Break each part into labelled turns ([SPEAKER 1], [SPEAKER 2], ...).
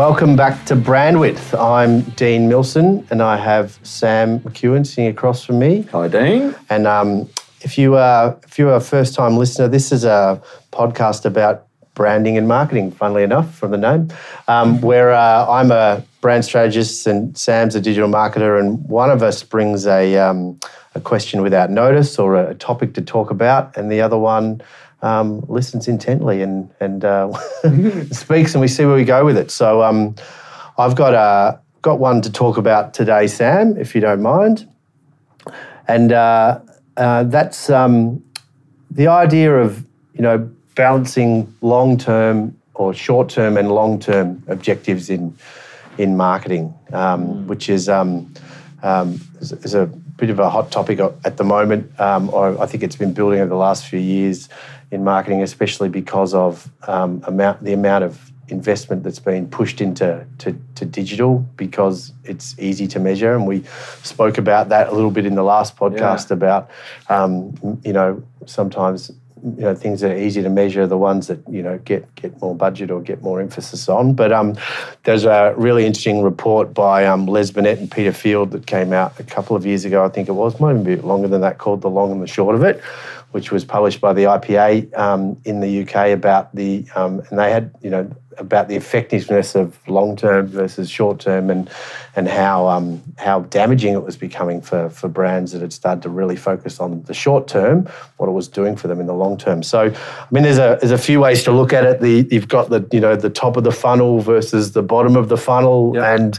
[SPEAKER 1] Welcome back to Brandwidth. I'm Dean Milson, and I have Sam McEwen sitting across from me.
[SPEAKER 2] Hi, Dean.
[SPEAKER 1] And um, if you are if you are a first time listener, this is a podcast about branding and marketing. Funnily enough, from the name, um, where uh, I'm a brand strategist and Sam's a digital marketer, and one of us brings a um, a question without notice or a topic to talk about, and the other one um, listens intently and and uh, speaks, and we see where we go with it. So um, I've got a got one to talk about today, Sam, if you don't mind, and uh, uh, that's um, the idea of you know balancing long term or short term and long term objectives in in marketing, um, which is, um, um, is, is a bit of a hot topic at the moment. Um, I think it's been building over the last few years in marketing, especially because of um, amount the amount of investment that's been pushed into to, to, digital because it's easy to measure, and we spoke about that a little bit in the last podcast yeah. about um, you know sometimes you know things that are easy to measure the ones that you know get get more budget or get more emphasis on but um, there's a really interesting report by um, Les Binet and Peter Field that came out a couple of years ago I think it was might even be longer than that called the long and the short of it which was published by the IPA um, in the UK about the, um, and they had, you know, about the effectiveness of long term versus short term, and and how um, how damaging it was becoming for for brands that had started to really focus on the short term, what it was doing for them in the long term. So, I mean, there's a there's a few ways to look at it. The you've got the you know the top of the funnel versus the bottom of the funnel, yep. and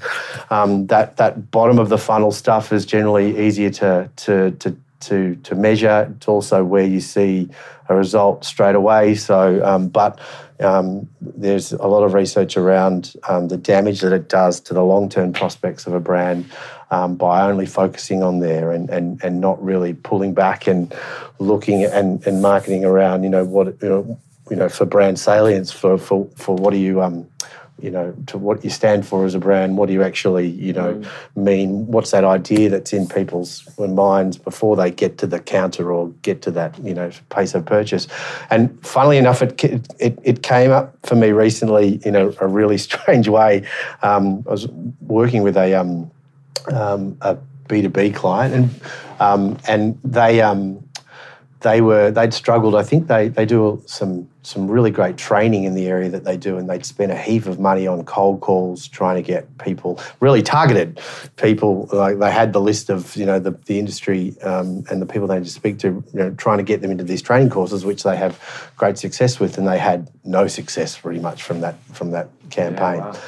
[SPEAKER 1] um, that that bottom of the funnel stuff is generally easier to to to to to measure. It's also where you see a result straight away. So, um, but um, there's a lot of research around um, the damage that it does to the long term prospects of a brand um, by only focusing on there and, and and not really pulling back and looking and, and marketing around. You know what you know. You know, for brand salience, for for for what are you um, you know, to what you stand for as a brand. What do you actually, you know, mm. mean? What's that idea that's in people's minds before they get to the counter or get to that, you know, pace of purchase? And funnily enough, it it, it came up for me recently in a, a really strange way. Um, I was working with a um, um, a B two B client, and um, and they um, they were they'd struggled. I think they they do some some really great training in the area that they do, and they'd spend a heap of money on cold calls trying to get people really targeted people. Like they had the list of you know the the industry um, and the people they need to speak to, you know, trying to get them into these training courses, which they have great success with, and they had no success pretty much from that from that campaign. Yeah, wow.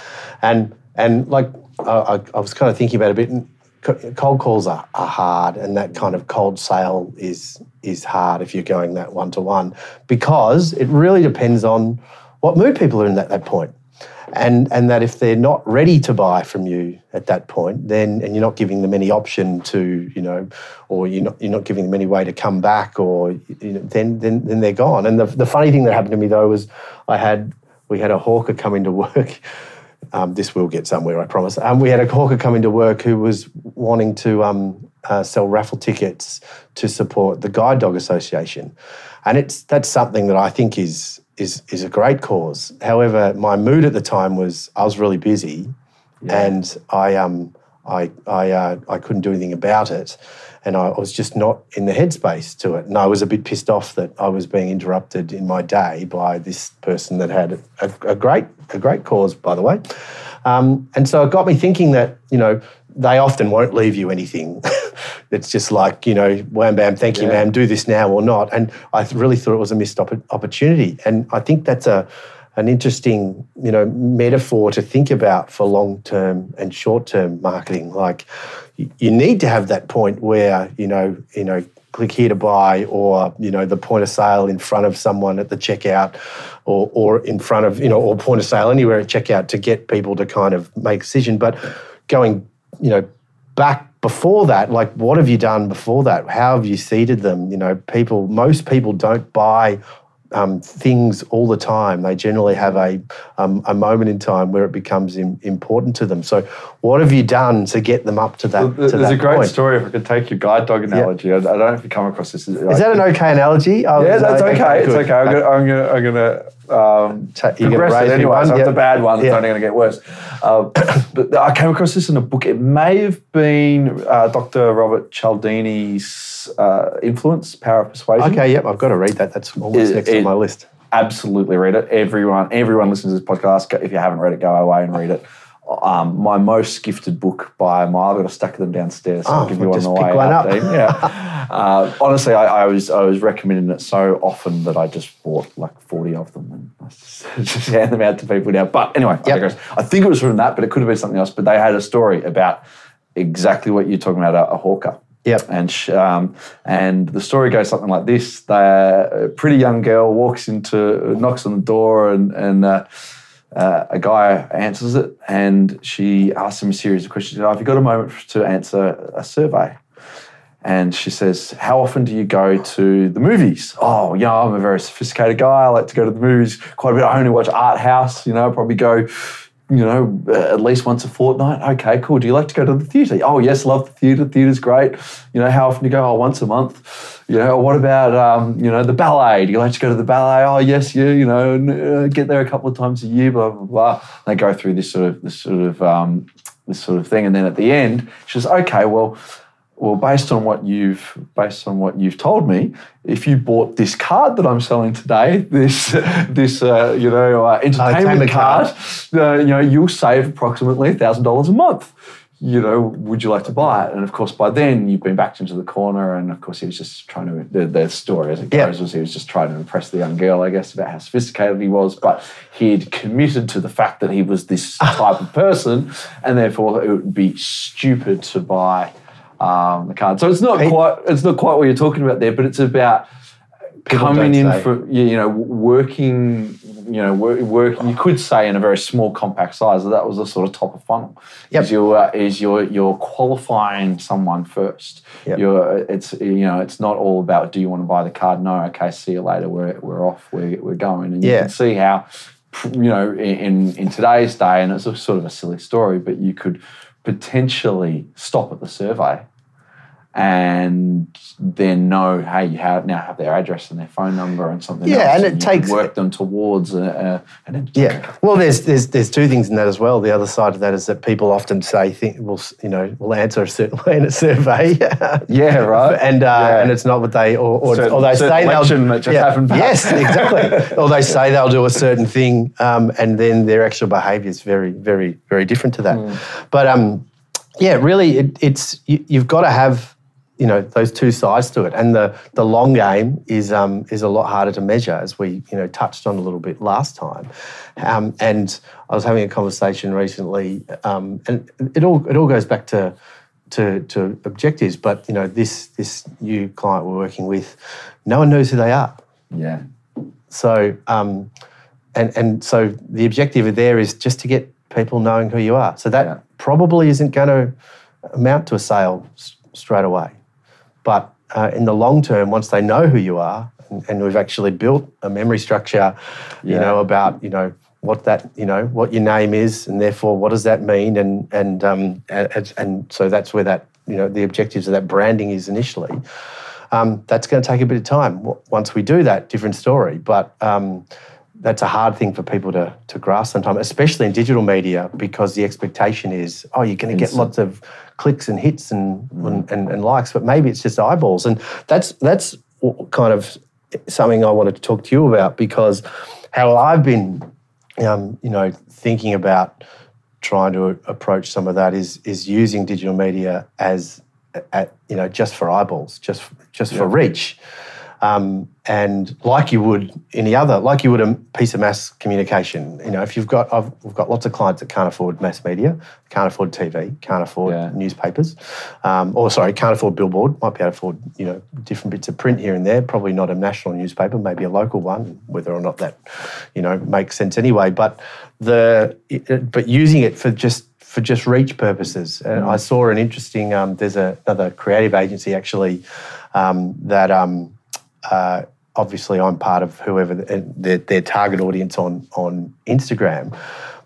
[SPEAKER 1] And and like I, I was kind of thinking about it a bit cold calls are, are hard and that kind of cold sale is is hard if you're going that one to one because it really depends on what mood people are in at that point. And and that if they're not ready to buy from you at that point then and you're not giving them any option to you know or you're not you're not giving them any way to come back or you know, then then then they're gone. And the, the funny thing that happened to me though was I had we had a hawker come into work um, this will get somewhere, I promise. Um, we had a hawker come into work who was wanting to um, uh, sell raffle tickets to support the Guide Dog Association, and it's that's something that I think is is is a great cause. However, my mood at the time was I was really busy, yeah. and I um I I uh, I couldn't do anything about it and I was just not in the headspace to it. And I was a bit pissed off that I was being interrupted in my day by this person that had a, a great a great cause, by the way. Um, and so it got me thinking that you know they often won't leave you anything. it's just like you know, wham bam, thank you, yeah. ma'am, do this now or not. And I really thought it was a missed opportunity. And I think that's a an interesting, you know, metaphor to think about for long term and short term marketing. Like, you need to have that point where you know, you know, click here to buy, or you know, the point of sale in front of someone at the checkout, or or in front of you know, or point of sale anywhere at checkout to get people to kind of make a decision. But going, you know, back before that, like what have you done before that? How have you seeded them? You know, people, most people don't buy um, things all the time. They generally have a, um, a moment in time where it becomes Im- important to them. So, what have you done to get them up to that? Well,
[SPEAKER 2] there's
[SPEAKER 1] to that
[SPEAKER 2] a great
[SPEAKER 1] point?
[SPEAKER 2] story. If I could take your guide dog analogy, yeah. I, I, don't know if you come across this.
[SPEAKER 1] Is that an okay analogy?
[SPEAKER 2] Oh, yeah, that's okay. okay. It's okay. I'm gonna, I'm gonna, I'm gonna Um,
[SPEAKER 1] Ta- you're gonna
[SPEAKER 2] progress it
[SPEAKER 1] raise me
[SPEAKER 2] anyway,
[SPEAKER 1] one,
[SPEAKER 2] so it's
[SPEAKER 1] yep.
[SPEAKER 2] a bad one. It's
[SPEAKER 1] Yeah.
[SPEAKER 2] only going to get worse. Uh, but I came across this in a book. It may have been uh, Dr. Robert Cialdini's uh, influence, Power of Persuasion.
[SPEAKER 1] Okay, yep, I've got to read that. That's always
[SPEAKER 2] It-
[SPEAKER 1] next
[SPEAKER 2] it-
[SPEAKER 1] on my list.
[SPEAKER 2] absolutely read it. Everyone, everyone listens to this podcast. If you haven't read it, go away and read it. Um, my most gifted book by a mile. I've got a stack of them downstairs. So
[SPEAKER 1] Oh,
[SPEAKER 2] I'll give you
[SPEAKER 1] we'll
[SPEAKER 2] one on the
[SPEAKER 1] pick
[SPEAKER 2] way
[SPEAKER 1] one up.
[SPEAKER 2] Dean. Yeah. uh, honestly, I, I was I was recommending it so often that I just bought like forty of them and I just, just hand them out to people now. But anyway, I,
[SPEAKER 1] Yep.
[SPEAKER 2] digress. I think it was from that, but it could have been something else. But they had a story about exactly what you're talking about, a, a hawker.
[SPEAKER 1] Yep.
[SPEAKER 2] And sh- um, and the story goes something like this: the, a pretty young girl walks into, knocks on the door, and and uh, uh, a guy answers it, and she asks him a series of questions. Have you got a moment to answer a survey? And she says, How often do you go to the movies? Oh, yeah, I'm a very sophisticated guy. I like to go to the movies quite a bit. I only watch Art House, you know, probably go, you know, uh, at least once a fortnight. Okay, cool. Do you like to go to the theatre? Oh, yes, love the theatre. Theatre's great. You know, how often do you go? Oh, once a month. You know, what about, um, you know, the ballet? Do you like to go to the ballet? Oh, yes, yeah, you know, and, uh, get there a couple of times a year, blah, blah, blah. They go through this sort of, this sort of, um, this sort of thing. And then at the end, she says, okay, well, well, based on what you've based on what you've told me, if you bought this card that I'm selling today, this this uh, you know uh, entertainment card, uh, you know you'll save approximately thousand dollars a month. You know, would you like to buy it? And of course, by then you've been backed into the corner, and of course he was just trying to. The, the story as it goes was he was just trying to impress the young girl, I guess, about how sophisticated he was. But he'd committed to the fact that he was this type of person, and therefore it would be stupid to buy um, the card. So it's not
[SPEAKER 1] Pete-
[SPEAKER 2] quite it's not quite what you're talking about there, but it's about coming in
[SPEAKER 1] say.
[SPEAKER 2] for you know working you know work, working you could say in a very small compact size that that was the sort of top of funnel.
[SPEAKER 1] Yep.
[SPEAKER 2] is you're uh, is you're you're qualifying someone first.
[SPEAKER 1] Yep.
[SPEAKER 2] you're it's you know it's not all about do you want to buy the card? No okay see you later. We're, we're off. We're, we're going. And you can see how you know in in today's day and it's a sort of a silly story but you could potentially stop at the survey and then know, hey, you have, now have their address and their phone number and something
[SPEAKER 1] Yeah,
[SPEAKER 2] else.
[SPEAKER 1] and it
[SPEAKER 2] you
[SPEAKER 1] takes-
[SPEAKER 2] work them towards a, a, an
[SPEAKER 1] Yeah. Well, there's there's there's two things in that as well. The other side of that is that people often say, think, will you know, will answer a certain way in a survey.
[SPEAKER 2] Yeah, right.
[SPEAKER 1] and uh,
[SPEAKER 2] Yeah.
[SPEAKER 1] and it's not what they or, or,
[SPEAKER 2] Certain-
[SPEAKER 1] or they say they'll
[SPEAKER 2] election that just happened back.
[SPEAKER 1] Yes, exactly. or they say they'll do a certain thing, um, and then their actual behaviour is very, very, very different to that.
[SPEAKER 2] Hmm.
[SPEAKER 1] But um, yeah, really, it, it's you, you've got to have you know those two sides to it, and the the long game is um, is a lot harder to measure, as we you know touched on a little bit last time. Um, and I was having a conversation recently, um, and it all it all goes back to to, to objectives. But you know, this this new client we're working with, no one knows who they are.
[SPEAKER 2] Yeah.
[SPEAKER 1] So um, and and so the objective there is just to get people knowing who you are. So that
[SPEAKER 2] Yeah.
[SPEAKER 1] probably isn't going to amount to a sale s- straight away. But uh, in the long term, once they know who you are, and, and we've actually built a memory structure, you
[SPEAKER 2] Yeah.
[SPEAKER 1] know, about you know what that you know what your name is, and therefore what does that mean, and and um, and, and so that's where that you know the objectives of that branding is initially. Um, that's going to take a bit of time. Once we do that, different story. But um, that's a hard thing for people to, to grasp sometimes, especially in digital media, because the expectation is, oh, you're going to get lots of clicks and hits and, and, and, and likes, but maybe it's just eyeballs. And that's that's kind of something I wanted to talk to you about because how I've been, um, you know, thinking about trying to approach some of that is is using digital media as at, you know just for eyeballs, just just for reach, um, and like you would any other, like you would a piece of mass communication. You know, if you've got I've we've got lots of clients that can't afford mass media, can't afford TV, can't afford
[SPEAKER 2] Yeah.
[SPEAKER 1] newspapers, um, or sorry, can't afford billboard. Might be able to afford you know different bits of print here and there. Probably not a national newspaper, maybe a local one. Whether or not that you know makes sense anyway, but the it- but using it for just for just reach purposes. And I saw an interesting. Um, there's a, another creative agency actually um, that um, uh, obviously I'm part of whoever the- their, their target audience on on Instagram.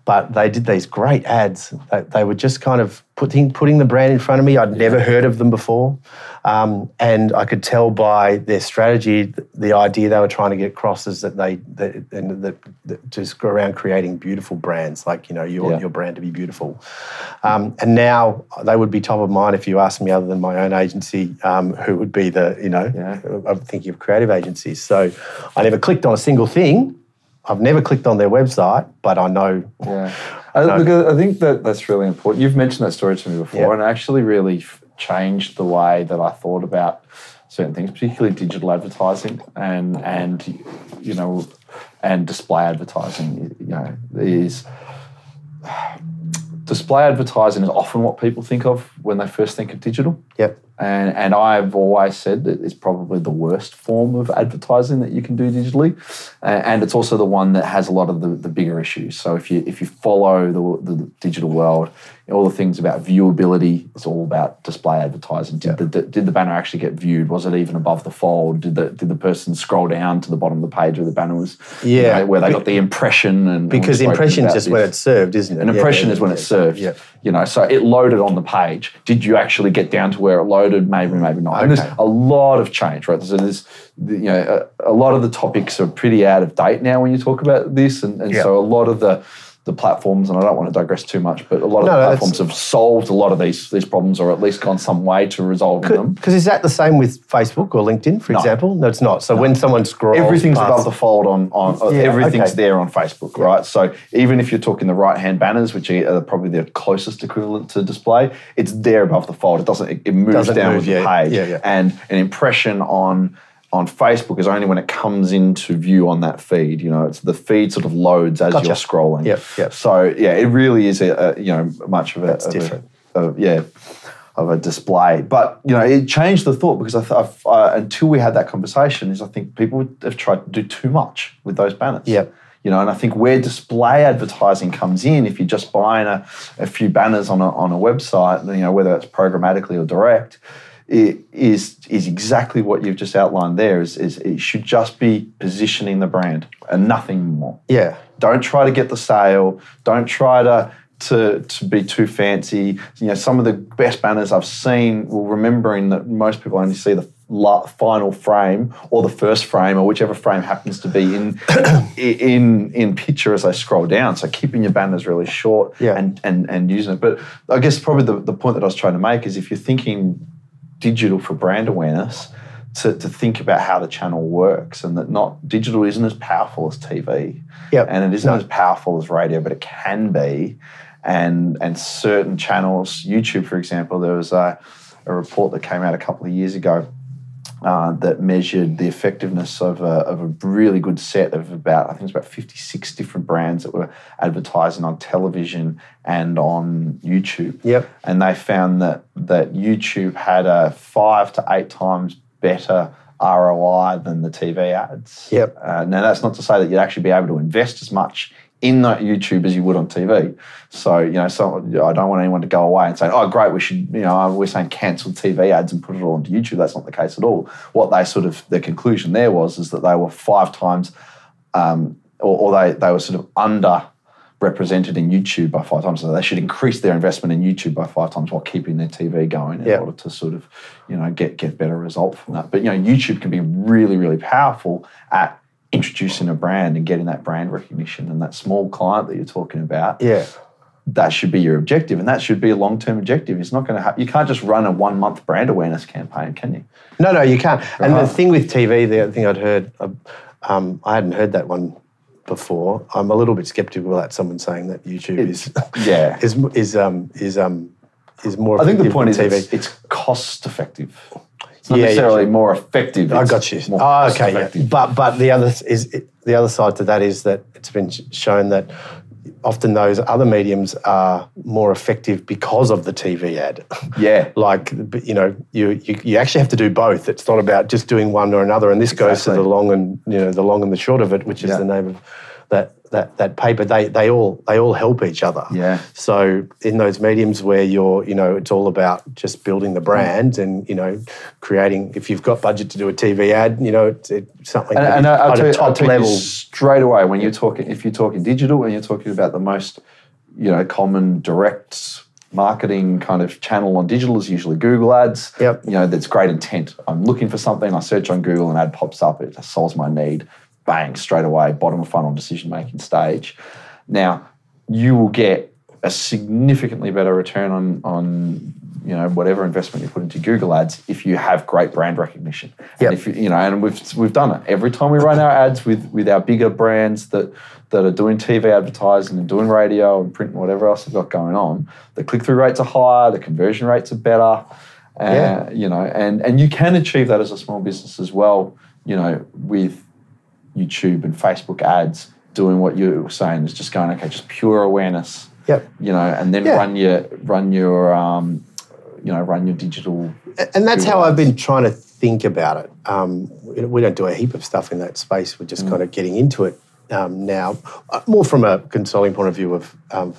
[SPEAKER 1] But they did these great ads. They, they were just kind of putting putting the brand in front of me. I'd never heard of them before, um, and I could tell by their strategy, the idea they were trying to get across is that they that, and just go around creating beautiful brands. Like you know, you want
[SPEAKER 2] Yeah.
[SPEAKER 1] your brand to be beautiful. Um, and now they would be top of mind if you asked me, other than my own agency, um, who would be the you know.
[SPEAKER 2] Yeah.
[SPEAKER 1] I'm thinking of creative agencies. So I never clicked on a single thing. I've never clicked on their website, but I know.
[SPEAKER 2] Yeah, I, look, I think that that's really important. You've mentioned that story to me before,
[SPEAKER 1] Yeah.
[SPEAKER 2] and it actually really f- changed the way that I thought about certain things, particularly digital advertising and and you know and display advertising. You know, is display advertising is often what people think of when they first think of digital.
[SPEAKER 1] Yep.
[SPEAKER 2] And, and I've always said that it's probably the worst form of advertising that you can do digitally, and it's also the one that has a lot of the, the bigger issues. So if you if you follow the, the digital world, all the things about viewability, it's all about display advertising. Did the did the banner actually get viewed? Was it even above the fold? Did the did the person scroll down to the bottom of the page where the banner was? you
[SPEAKER 1] Yeah.
[SPEAKER 2] know, where they got the impression and
[SPEAKER 1] Because
[SPEAKER 2] spoken
[SPEAKER 1] impression is
[SPEAKER 2] about
[SPEAKER 1] just when it's served, isn't it?
[SPEAKER 2] An
[SPEAKER 1] Yeah,
[SPEAKER 2] impression
[SPEAKER 1] yeah,
[SPEAKER 2] is when
[SPEAKER 1] yeah,
[SPEAKER 2] it's served.
[SPEAKER 1] Yeah.
[SPEAKER 2] You know, so it loaded on the page. Did you actually get down to where it loaded? Maybe, maybe not. And there's a lot of change, right? So there's, you know, a, a lot of the topics are pretty out of date now when you talk about this, and, and
[SPEAKER 1] Yeah.
[SPEAKER 2] so a lot of the the platforms, and I don't want to digress too much, but a lot of
[SPEAKER 1] No,
[SPEAKER 2] the platforms have solved a lot of these these problems, or at least gone some way to resolving them.
[SPEAKER 1] Because is that the same with Facebook or LinkedIn, for
[SPEAKER 2] No.
[SPEAKER 1] example? No, it's not. So when someone scrolls,
[SPEAKER 2] Everything's
[SPEAKER 1] past-
[SPEAKER 2] above the fold on, on uh,
[SPEAKER 1] Yeah,
[SPEAKER 2] everything's
[SPEAKER 1] okay.
[SPEAKER 2] there on Facebook, right? So even if you're talking the right hand banners, which are probably the closest equivalent to display, it's there above the fold. It doesn't, it, moves
[SPEAKER 1] Doesn't
[SPEAKER 2] down
[SPEAKER 1] move,
[SPEAKER 2] with the page.
[SPEAKER 1] yeah, yeah.
[SPEAKER 2] And an impression on on Facebook is only when it comes into view on that feed. You know, it's the feed sort of loads as
[SPEAKER 1] Gotcha.
[SPEAKER 2] you're scrolling.
[SPEAKER 1] Yep, yep.
[SPEAKER 2] So yeah, it really is a, a you know much of a
[SPEAKER 1] That's
[SPEAKER 2] of a-
[SPEAKER 1] different.
[SPEAKER 2] of- yeah of a display. But you know, it changed the thought because I th- I've, uh, until we had that conversation, is I think people have tried to do too much with those banners.
[SPEAKER 1] Yep.
[SPEAKER 2] You know, and I think where display advertising comes in, if you're just buying a, a few banners on a, on a website, you know, whether it's programmatically or direct, it is is exactly what you've just outlined there. Is, is it should just be positioning the brand and nothing more.
[SPEAKER 1] Yeah.
[SPEAKER 2] Don't try to get the sale. Don't try to to to be too fancy. You know, some of the best banners I've seen. Well, remembering that most people only see the final frame or the first frame or whichever frame happens to be in in in picture as they scroll down. So keeping your banners really short
[SPEAKER 1] Yeah.
[SPEAKER 2] and and and using it. But I guess probably the, the point that I was trying to make is if you're thinking digital for brand awareness to, to think about how the channel works and that not digital isn't as powerful as TV
[SPEAKER 1] Yep.
[SPEAKER 2] and it isn't
[SPEAKER 1] No.
[SPEAKER 2] as powerful as radio but it can be and and certain channels YouTube for example there was a, a report that came out a couple of years ago uh, that measured the effectiveness of a, of a really good set of about I think it's about 56 different brands that were advertising on television and on YouTube
[SPEAKER 1] Yep.
[SPEAKER 2] and they found that that YouTube had a five to eight times better ROI than the TV ads.
[SPEAKER 1] Yep.
[SPEAKER 2] Uh, now that's not to say that you'd actually be able to invest as much in that YouTube as you would on TV. So you know, so I don't want anyone to go away and say, "Oh, great, we should," you know, we're saying cancel TV ads and put it all onto YouTube. That's not the case at all. What they sort of the conclusion there was is that they were five times, um, or, or they they were sort of under represented in YouTube by five times. So they should increase their investment in YouTube by five times while keeping their TV going in
[SPEAKER 1] Yeah.
[SPEAKER 2] order to sort of, you know, get get better result from that. But you know, YouTube can be really, really powerful at introducing a brand and getting that brand recognition and that small client that you're talking about.
[SPEAKER 1] Yeah.
[SPEAKER 2] That should be your objective, and that should be a long term objective. It's not going to happen. You can't just run a one month brand awareness campaign, can you?
[SPEAKER 1] No, no, you can't. And the thing with TV, the other thing I'd heard, uh, um, I hadn't heard that one before. I'm a little bit skeptical about someone saying that YouTube is
[SPEAKER 2] Yeah.
[SPEAKER 1] is is um is um is more.
[SPEAKER 2] I think the point is
[SPEAKER 1] than
[SPEAKER 2] it's, it's cost effective. It's not
[SPEAKER 1] Yeah, yeah,
[SPEAKER 2] necessarily
[SPEAKER 1] sure.
[SPEAKER 2] more effective.
[SPEAKER 1] I got you. Oh, okay, yeah. But but the other is the other side to that is that it's been shown that often those other mediums are more effective because of the TV ad.
[SPEAKER 2] Yeah.
[SPEAKER 1] like you know, you, you you actually have to do both. It's not about just doing one or another. And this goes to the long and you know the long and the short of it, which is
[SPEAKER 2] Yeah.
[SPEAKER 1] the name of that that that paper, they they all they all help each other.
[SPEAKER 2] Yeah.
[SPEAKER 1] So in those mediums where you're, you know, it's all about just building the brand and you know, creating. If you've got budget to do a TV ad, you know, it's, it's something
[SPEAKER 2] And, and I'll
[SPEAKER 1] at
[SPEAKER 2] tell,
[SPEAKER 1] a
[SPEAKER 2] you, I'll tell you
[SPEAKER 1] level.
[SPEAKER 2] straight away when you're talking, if you're talking digital and you're talking about the most, you know, common direct marketing kind of channel on digital is usually Google ads.
[SPEAKER 1] Yep.
[SPEAKER 2] You know, that's great intent. I'm looking for something, I search on Google, an ad pops up, it solves my need. Bang, straight away, bottom of funnel decision making stage. Now, you will get a significantly better return on on you know whatever investment you put into Google ads if you have great brand recognition.
[SPEAKER 1] Yep.
[SPEAKER 2] And if you, you know, and we've we've done it every time we run our ads with with our bigger brands that that are doing TV advertising and doing radio and print and whatever else they've got going on. The click through rates are higher, the conversion rates are better. Uh,
[SPEAKER 1] Yeah.
[SPEAKER 2] You know, and and you can achieve that as a small business as well. You know, with YouTube and Facebook ads doing what you were saying is just going okay, just pure awareness.
[SPEAKER 1] Yep.
[SPEAKER 2] You know, and then
[SPEAKER 1] Yeah.
[SPEAKER 2] run your run your um, you know run your digital.
[SPEAKER 1] And that's how
[SPEAKER 2] Google
[SPEAKER 1] I've been trying to think about it. Um, we don't do a heap of stuff in that space. We're
[SPEAKER 2] Mm.
[SPEAKER 1] just kind of getting into it um, now, uh, more from a consulting point of view of, um,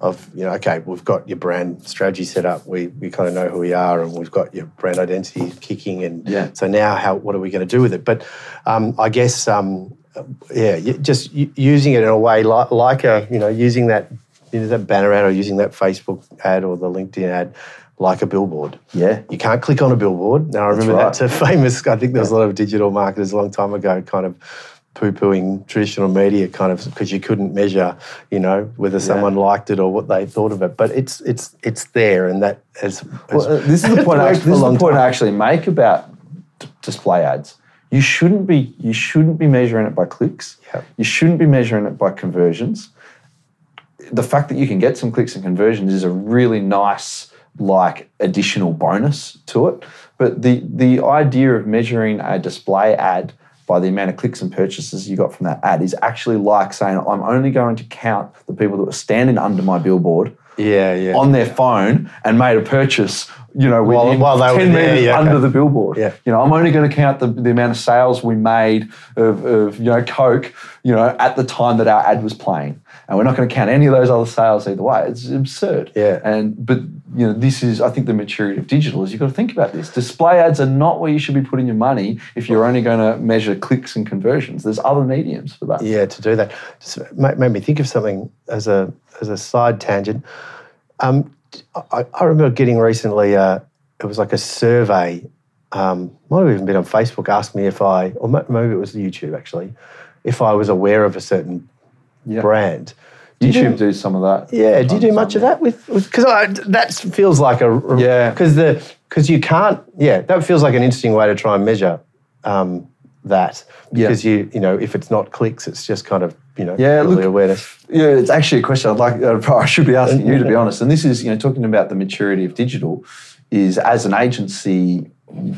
[SPEAKER 1] of you know, okay, we've got your brand strategy set up. We, we kind of know who we are, and we've got your brand identity kicking. And
[SPEAKER 2] Yeah.
[SPEAKER 1] so now, how what are we going to do with it? But um, I guess, um, yeah, just using it in a way like, like a, you know, using that you know, that banner ad or using that Facebook ad or the LinkedIn ad like a billboard.
[SPEAKER 2] Yeah.
[SPEAKER 1] You can't click on a billboard. Now, I remember
[SPEAKER 2] right.
[SPEAKER 1] that's a famous, I think there was a lot of digital marketers a long time ago kind of poo pooing traditional media kind of because you couldn't measure, you know, whether someone liked it or what they thought of it. But it's it's it's there and that has
[SPEAKER 2] Well, uh, this is the point. I, this is the point I actually make about d- display ads. You shouldn't be. You shouldn't be measuring it by clicks.
[SPEAKER 1] Yep.
[SPEAKER 2] You shouldn't be measuring it by conversions. The fact that you can get some clicks and conversions is a really nice, like, additional bonus to it. But the the idea of measuring a display ad by the amount of clicks and purchases you got from that ad is actually like saying, I'm only going to count the people that were standing under my billboard
[SPEAKER 1] Yeah, yeah.
[SPEAKER 2] on their phone and made a purchase, you know,
[SPEAKER 1] While- while they were
[SPEAKER 2] 10
[SPEAKER 1] there,
[SPEAKER 2] meters
[SPEAKER 1] yeah,
[SPEAKER 2] under
[SPEAKER 1] okay.
[SPEAKER 2] the billboard.
[SPEAKER 1] Yeah.
[SPEAKER 2] You know, I'm only going to count the, the amount of sales we made of, of, you know, Coke, you know, at the time that our ad was playing. And we're not going to count any of those other sales either way. It's absurd.
[SPEAKER 1] Yeah.
[SPEAKER 2] And, but, you know, this is, I think the maturity of digital is you've got to think about this. Display ads are not where you should be putting your money if you're only going to measure clicks and conversions. There's other mediums for that.
[SPEAKER 1] Yeah, to do that. Just made, made me think of something as a as a side tangent. Um, I, I remember getting recently. Uh, it was like a survey. Um, might have even been on Facebook. Asked me if I, or maybe it was YouTube actually, if I was aware of a certain
[SPEAKER 2] Yeah.
[SPEAKER 1] brand. Do you
[SPEAKER 2] YouTube
[SPEAKER 1] do-
[SPEAKER 2] do some of that.
[SPEAKER 1] yeah. Do you do much of that with? Because that feels like a
[SPEAKER 2] Yeah.
[SPEAKER 1] Because the because you can't. Yeah, that feels like an interesting way to try and measure um, that.
[SPEAKER 2] Yeah.
[SPEAKER 1] Because you you know if it's not clicks, it's just kind of you know
[SPEAKER 2] Yeah, look-
[SPEAKER 1] awareness.
[SPEAKER 2] Yeah, it's actually a question I'd like. uh, I should be asking you to be honest. And this is, you know, talking about the maturity of digital. Is as an agency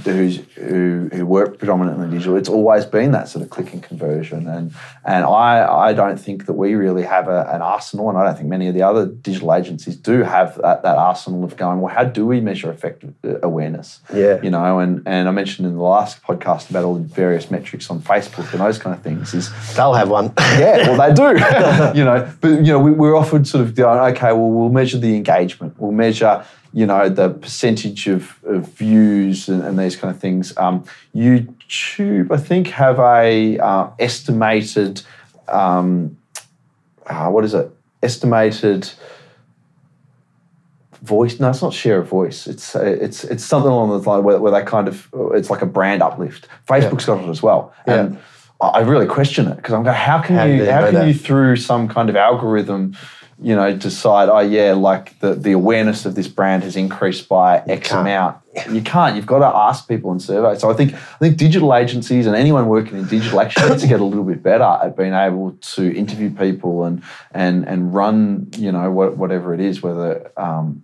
[SPEAKER 2] who's, who who work predominantly digital, it's always been that sort of click and conversion. And and I I don't think that we really have a, an arsenal, and I don't think many of the other digital agencies do have that, that arsenal of going. Well, how do we measure effective uh, awareness?
[SPEAKER 1] Yeah.
[SPEAKER 2] you know, and and I mentioned in the last podcast about all the various metrics on Facebook and those kind of things. Is
[SPEAKER 1] They'll have one.
[SPEAKER 2] yeah, well, they do. you know, but you know, we, we're offered sort of going, okay, well, we'll measure the engagement. We'll measure, you know, the percentage of, of views and, and these kind of things. Um, YouTube, I think, have a uh, estimated, um, uh, what is it? Estimated voice. No, it's not share of voice. It's uh, it's it's something along the line where, where they kind of it's like a brand uplift. Facebook's got it as well, and I I really question it because I'm going, how can
[SPEAKER 1] How
[SPEAKER 2] you how can
[SPEAKER 1] that?
[SPEAKER 2] you through some kind of algorithm, you know, decide oh yeah, like the the awareness of this brand has increased by X
[SPEAKER 1] can't.
[SPEAKER 2] amount. You can't. You've got to ask people and survey. So I think I think digital agencies and anyone working in digital actually needs to get a little bit better at being able to interview people and and and run you know what, whatever it is, whether um,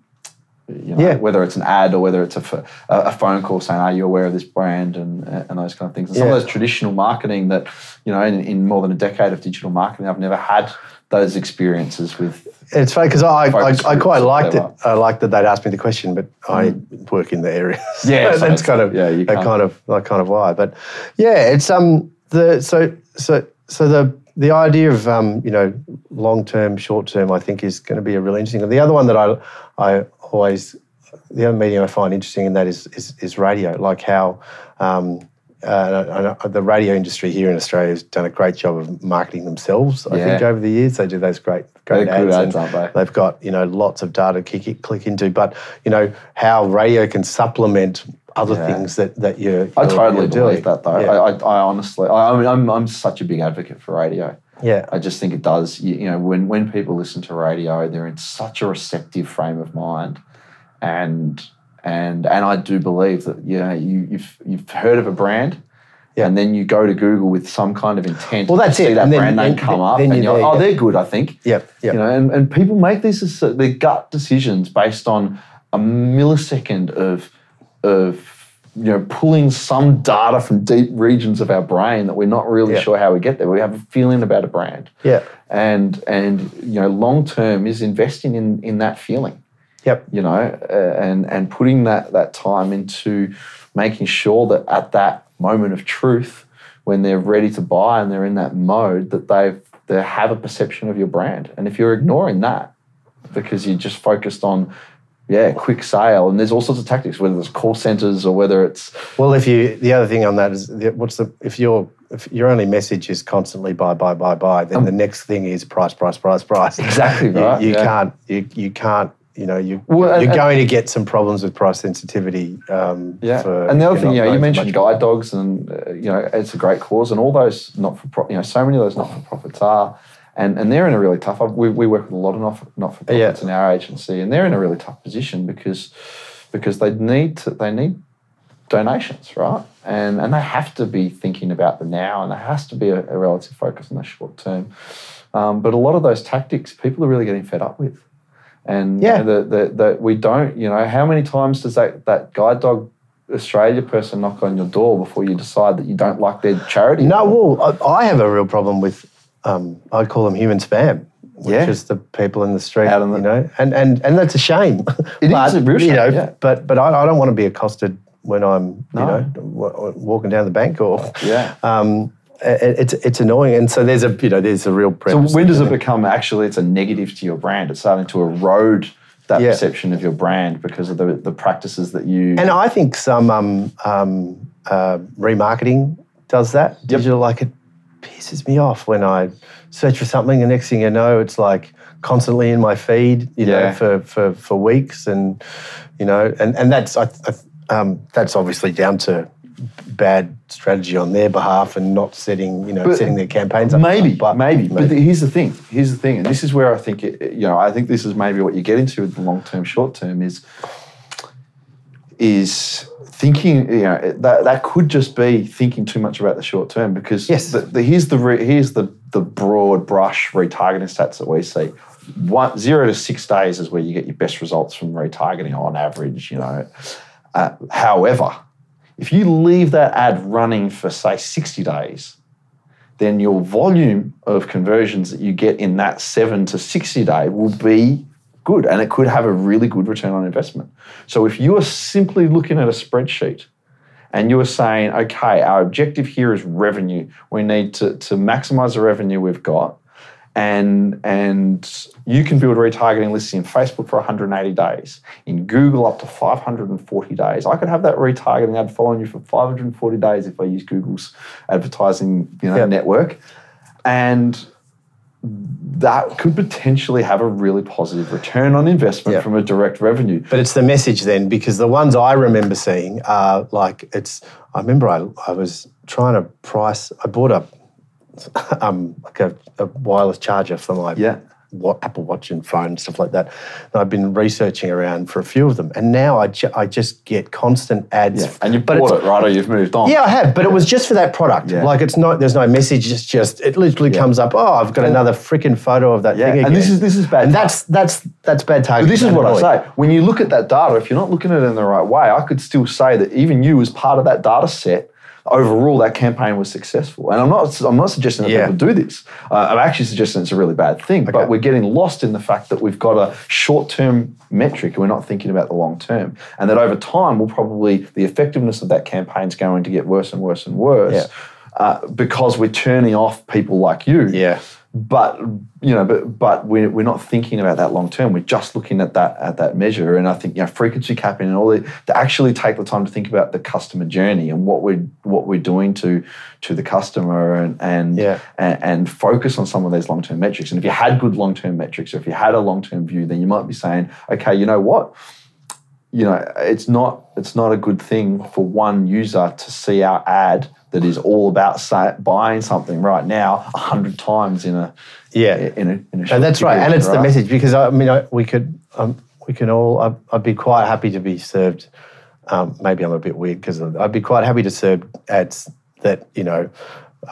[SPEAKER 2] you know,
[SPEAKER 1] Yeah.
[SPEAKER 2] whether it's an ad or whether it's a, a phone call saying, "Are you aware of this brand?" and and those kind of things. And some of those traditional marketing that you know, in, in more than a decade of digital marketing, I've never had those experiences with.
[SPEAKER 1] It's funny because I, I, I quite liked it. I liked that they'd asked me the question, but I work in the area.
[SPEAKER 2] Yeah,
[SPEAKER 1] So that's
[SPEAKER 2] it's-
[SPEAKER 1] kind of
[SPEAKER 2] yeah, you
[SPEAKER 1] that
[SPEAKER 2] can't-
[SPEAKER 1] kind of that kind of why. But yeah, it's um the so so so the the idea of um, you know long term, short term, I think is going to be a really interesting. The other one that I I always the other medium I find interesting in that is is, is radio, like how. Um, uh, the radio industry here in Australia has done a great job of marketing themselves. I
[SPEAKER 2] Yeah.
[SPEAKER 1] think over the years they do those great, great
[SPEAKER 2] They're good
[SPEAKER 1] ads,
[SPEAKER 2] ads,
[SPEAKER 1] and
[SPEAKER 2] aren't they?
[SPEAKER 1] They've got you know lots of data to click, click into, but you know how radio can supplement other
[SPEAKER 2] Yeah.
[SPEAKER 1] things that that you're.
[SPEAKER 2] I totally
[SPEAKER 1] you're doing.
[SPEAKER 2] believe that though.
[SPEAKER 1] Yeah.
[SPEAKER 2] I, I, I honestly, I, I mean, I'm, I'm such a big advocate for radio.
[SPEAKER 1] yeah.
[SPEAKER 2] I just think it does. You, you know, when when people listen to radio, they're in such a receptive frame of mind, and and and I do believe that you know you you've you've heard of a brand.
[SPEAKER 1] Yeah.
[SPEAKER 2] And then you go to Google with some kind of intent.
[SPEAKER 1] Well, that's
[SPEAKER 2] to see
[SPEAKER 1] it.
[SPEAKER 2] that
[SPEAKER 1] then-
[SPEAKER 2] brand name
[SPEAKER 1] then-
[SPEAKER 2] come up,
[SPEAKER 1] then
[SPEAKER 2] and
[SPEAKER 1] you're
[SPEAKER 2] you're,
[SPEAKER 1] there,
[SPEAKER 2] oh,
[SPEAKER 1] yeah.
[SPEAKER 2] they're good. I think.
[SPEAKER 1] Yep. Yep.
[SPEAKER 2] You know, and, and people make these their gut decisions based on a millisecond of of you know pulling some data from deep regions of our brain that we're not really
[SPEAKER 1] Yeah.
[SPEAKER 2] sure how we get there. We have a feeling about a brand,
[SPEAKER 1] yeah.
[SPEAKER 2] and and you know long term is investing in in that feeling.
[SPEAKER 1] Yep.
[SPEAKER 2] You know, uh, and and putting that that time into making sure that at that moment of truth, when they're ready to buy and they're in that mode, that they they have a perception of your brand. And if you're ignoring that because you're just focused on yeah, quick sale, and there's all sorts of tactics, whether it's call centers or whether it's
[SPEAKER 1] Well, if you the other thing on that is what's the if your if your only message is constantly buy buy buy buy, then the next thing is price price price price.
[SPEAKER 2] Um, Exactly
[SPEAKER 1] You-
[SPEAKER 2] right,
[SPEAKER 1] You,
[SPEAKER 2] yeah.
[SPEAKER 1] can't you you can't you know you
[SPEAKER 2] Well, and-
[SPEAKER 1] you're going to get some problems with price sensitivity. Um,
[SPEAKER 2] Yeah,
[SPEAKER 1] for
[SPEAKER 2] and the other thing, you know, you mentioned guide dogs, and uh, you know, it's a great cause, and all those not for profit, you know, so many of those not for profits are, and and they're in a really tough. We, we work with a lot of not not for profits
[SPEAKER 1] Yeah.
[SPEAKER 2] in our agency, and they're in a really tough position because because they need to, they need donations, right? And and they have to be thinking about the now, and there has to be a, a relative focus on the short term. Um, but a lot of those tactics, people are really getting fed up with. And
[SPEAKER 1] Yeah.
[SPEAKER 2] you know, the, the, the, we don't, you know, how many times does that, that guide dog Australia person knock on your door before you decide that you don't like their charity?
[SPEAKER 1] No, well, I, I have a real problem with um, I'd call them human spam. Which
[SPEAKER 2] Yeah.
[SPEAKER 1] is the people in the street,
[SPEAKER 2] Out in the-
[SPEAKER 1] you know, and, and and that's a shame.
[SPEAKER 2] It
[SPEAKER 1] but,
[SPEAKER 2] is a real
[SPEAKER 1] you
[SPEAKER 2] shame,
[SPEAKER 1] know,
[SPEAKER 2] yeah.
[SPEAKER 1] But but I, I don't want to be accosted when I'm
[SPEAKER 2] No.
[SPEAKER 1] you know w- walking down the bank or
[SPEAKER 2] Yeah.
[SPEAKER 1] um, it's it's annoying, and so there's a you know there's a real
[SPEAKER 2] So when does it become actually it's a negative to your brand? It's starting to erode that
[SPEAKER 1] Yeah.
[SPEAKER 2] perception of your brand because of the, the practices that you.
[SPEAKER 1] And I think some um, um, uh, remarketing does that. Digital, like it pisses me off when I search for something, and next thing you know, it's like constantly in my feed, you
[SPEAKER 2] Yeah.
[SPEAKER 1] know, for, for for weeks, and you know, and and that's I, I, um, that's obviously down to bad strategy on their behalf and not setting you know
[SPEAKER 2] But
[SPEAKER 1] setting their campaigns up.
[SPEAKER 2] Maybe,
[SPEAKER 1] but
[SPEAKER 2] maybe. But the, here's the thing. Here's the thing, and this is where I think it, you know. I think this is maybe what you get into with the long term, short term is is thinking. You know that that could just be thinking too much about the short term because
[SPEAKER 1] Yes.
[SPEAKER 2] the, the, here's the re, here's the the broad brush retargeting stats that we see. One zero to six days is where you get your best results from retargeting on average. You know, uh, however, if you leave that ad running for say sixty days then your volume of conversions that you get in that seven to 60 day will be good and it could have a really good return on investment. So if you are simply looking at a spreadsheet and you are saying, okay, our objective here is revenue, we need to, to maximize the revenue we've got. And, and you can build retargeting lists in Facebook for 180 days, in Google up to 540 days. I could have that retargeting ad following you for 540 days if I use Google's advertising you know, network. And that could potentially have a really positive return on investment
[SPEAKER 1] Yeah.
[SPEAKER 2] from a direct revenue.
[SPEAKER 1] But it's the message then, because the ones I remember seeing are like it's. I remember I, I was trying to price. I bought a um like a, a wireless charger for my
[SPEAKER 2] Yeah.
[SPEAKER 1] Apple Watch and phone stuff like that. And I've been researching around for a few of them, and now I ju- I just get constant ads.
[SPEAKER 2] Yeah. And you
[SPEAKER 1] but
[SPEAKER 2] bought it, right? Or you've moved on.
[SPEAKER 1] Yeah, I have, but it was just for that product.
[SPEAKER 2] Yeah.
[SPEAKER 1] Like it's not. There's no message. It's just it literally comes up. Oh, I've got another freaking photo of that
[SPEAKER 2] Yeah,
[SPEAKER 1] thing again.
[SPEAKER 2] and this is- this is bad
[SPEAKER 1] And that's that's that's bad
[SPEAKER 2] But
[SPEAKER 1] targeting.
[SPEAKER 2] this is what I say. When you look at that data, if you're not looking at it in the right way, I could still say that even you, as part of that data set, overall that campaign was successful. And I'm not, I'm not suggesting that
[SPEAKER 1] Yeah.
[SPEAKER 2] people do this. Uh, I'm actually suggesting it's a really bad thing.
[SPEAKER 1] Okay.
[SPEAKER 2] But we're getting lost in the fact that we've got a short-term metric and we're not thinking about the long term. And that over time, we'll probably the effectiveness of that campaign is going to get worse and worse and worse.
[SPEAKER 1] Yeah.
[SPEAKER 2] uh, because we're turning off people like you.
[SPEAKER 1] Yeah.
[SPEAKER 2] But you know, but but we're, we're not thinking about that long term. We're just looking at that at that measure. And I think you know frequency capping and all that to actually take the time to think about the customer journey and what we're what we're doing to to the customer and and
[SPEAKER 1] Yeah.
[SPEAKER 2] and, and focus on some of these long term metrics. And if you had good long term metrics, or if you had a long term view, then you might be saying, okay, you know what, you know, it's not it's not a good thing for one user to see our ad that is all about say, buying something right now a hundred times in a
[SPEAKER 1] Yeah.
[SPEAKER 2] in a, in a short
[SPEAKER 1] And that's right, and it's the message because I mean I, we could um, we can all I'd, I'd be quite happy to be served. Um, maybe I'm a bit weird because I'd be quite happy to serve ads that you know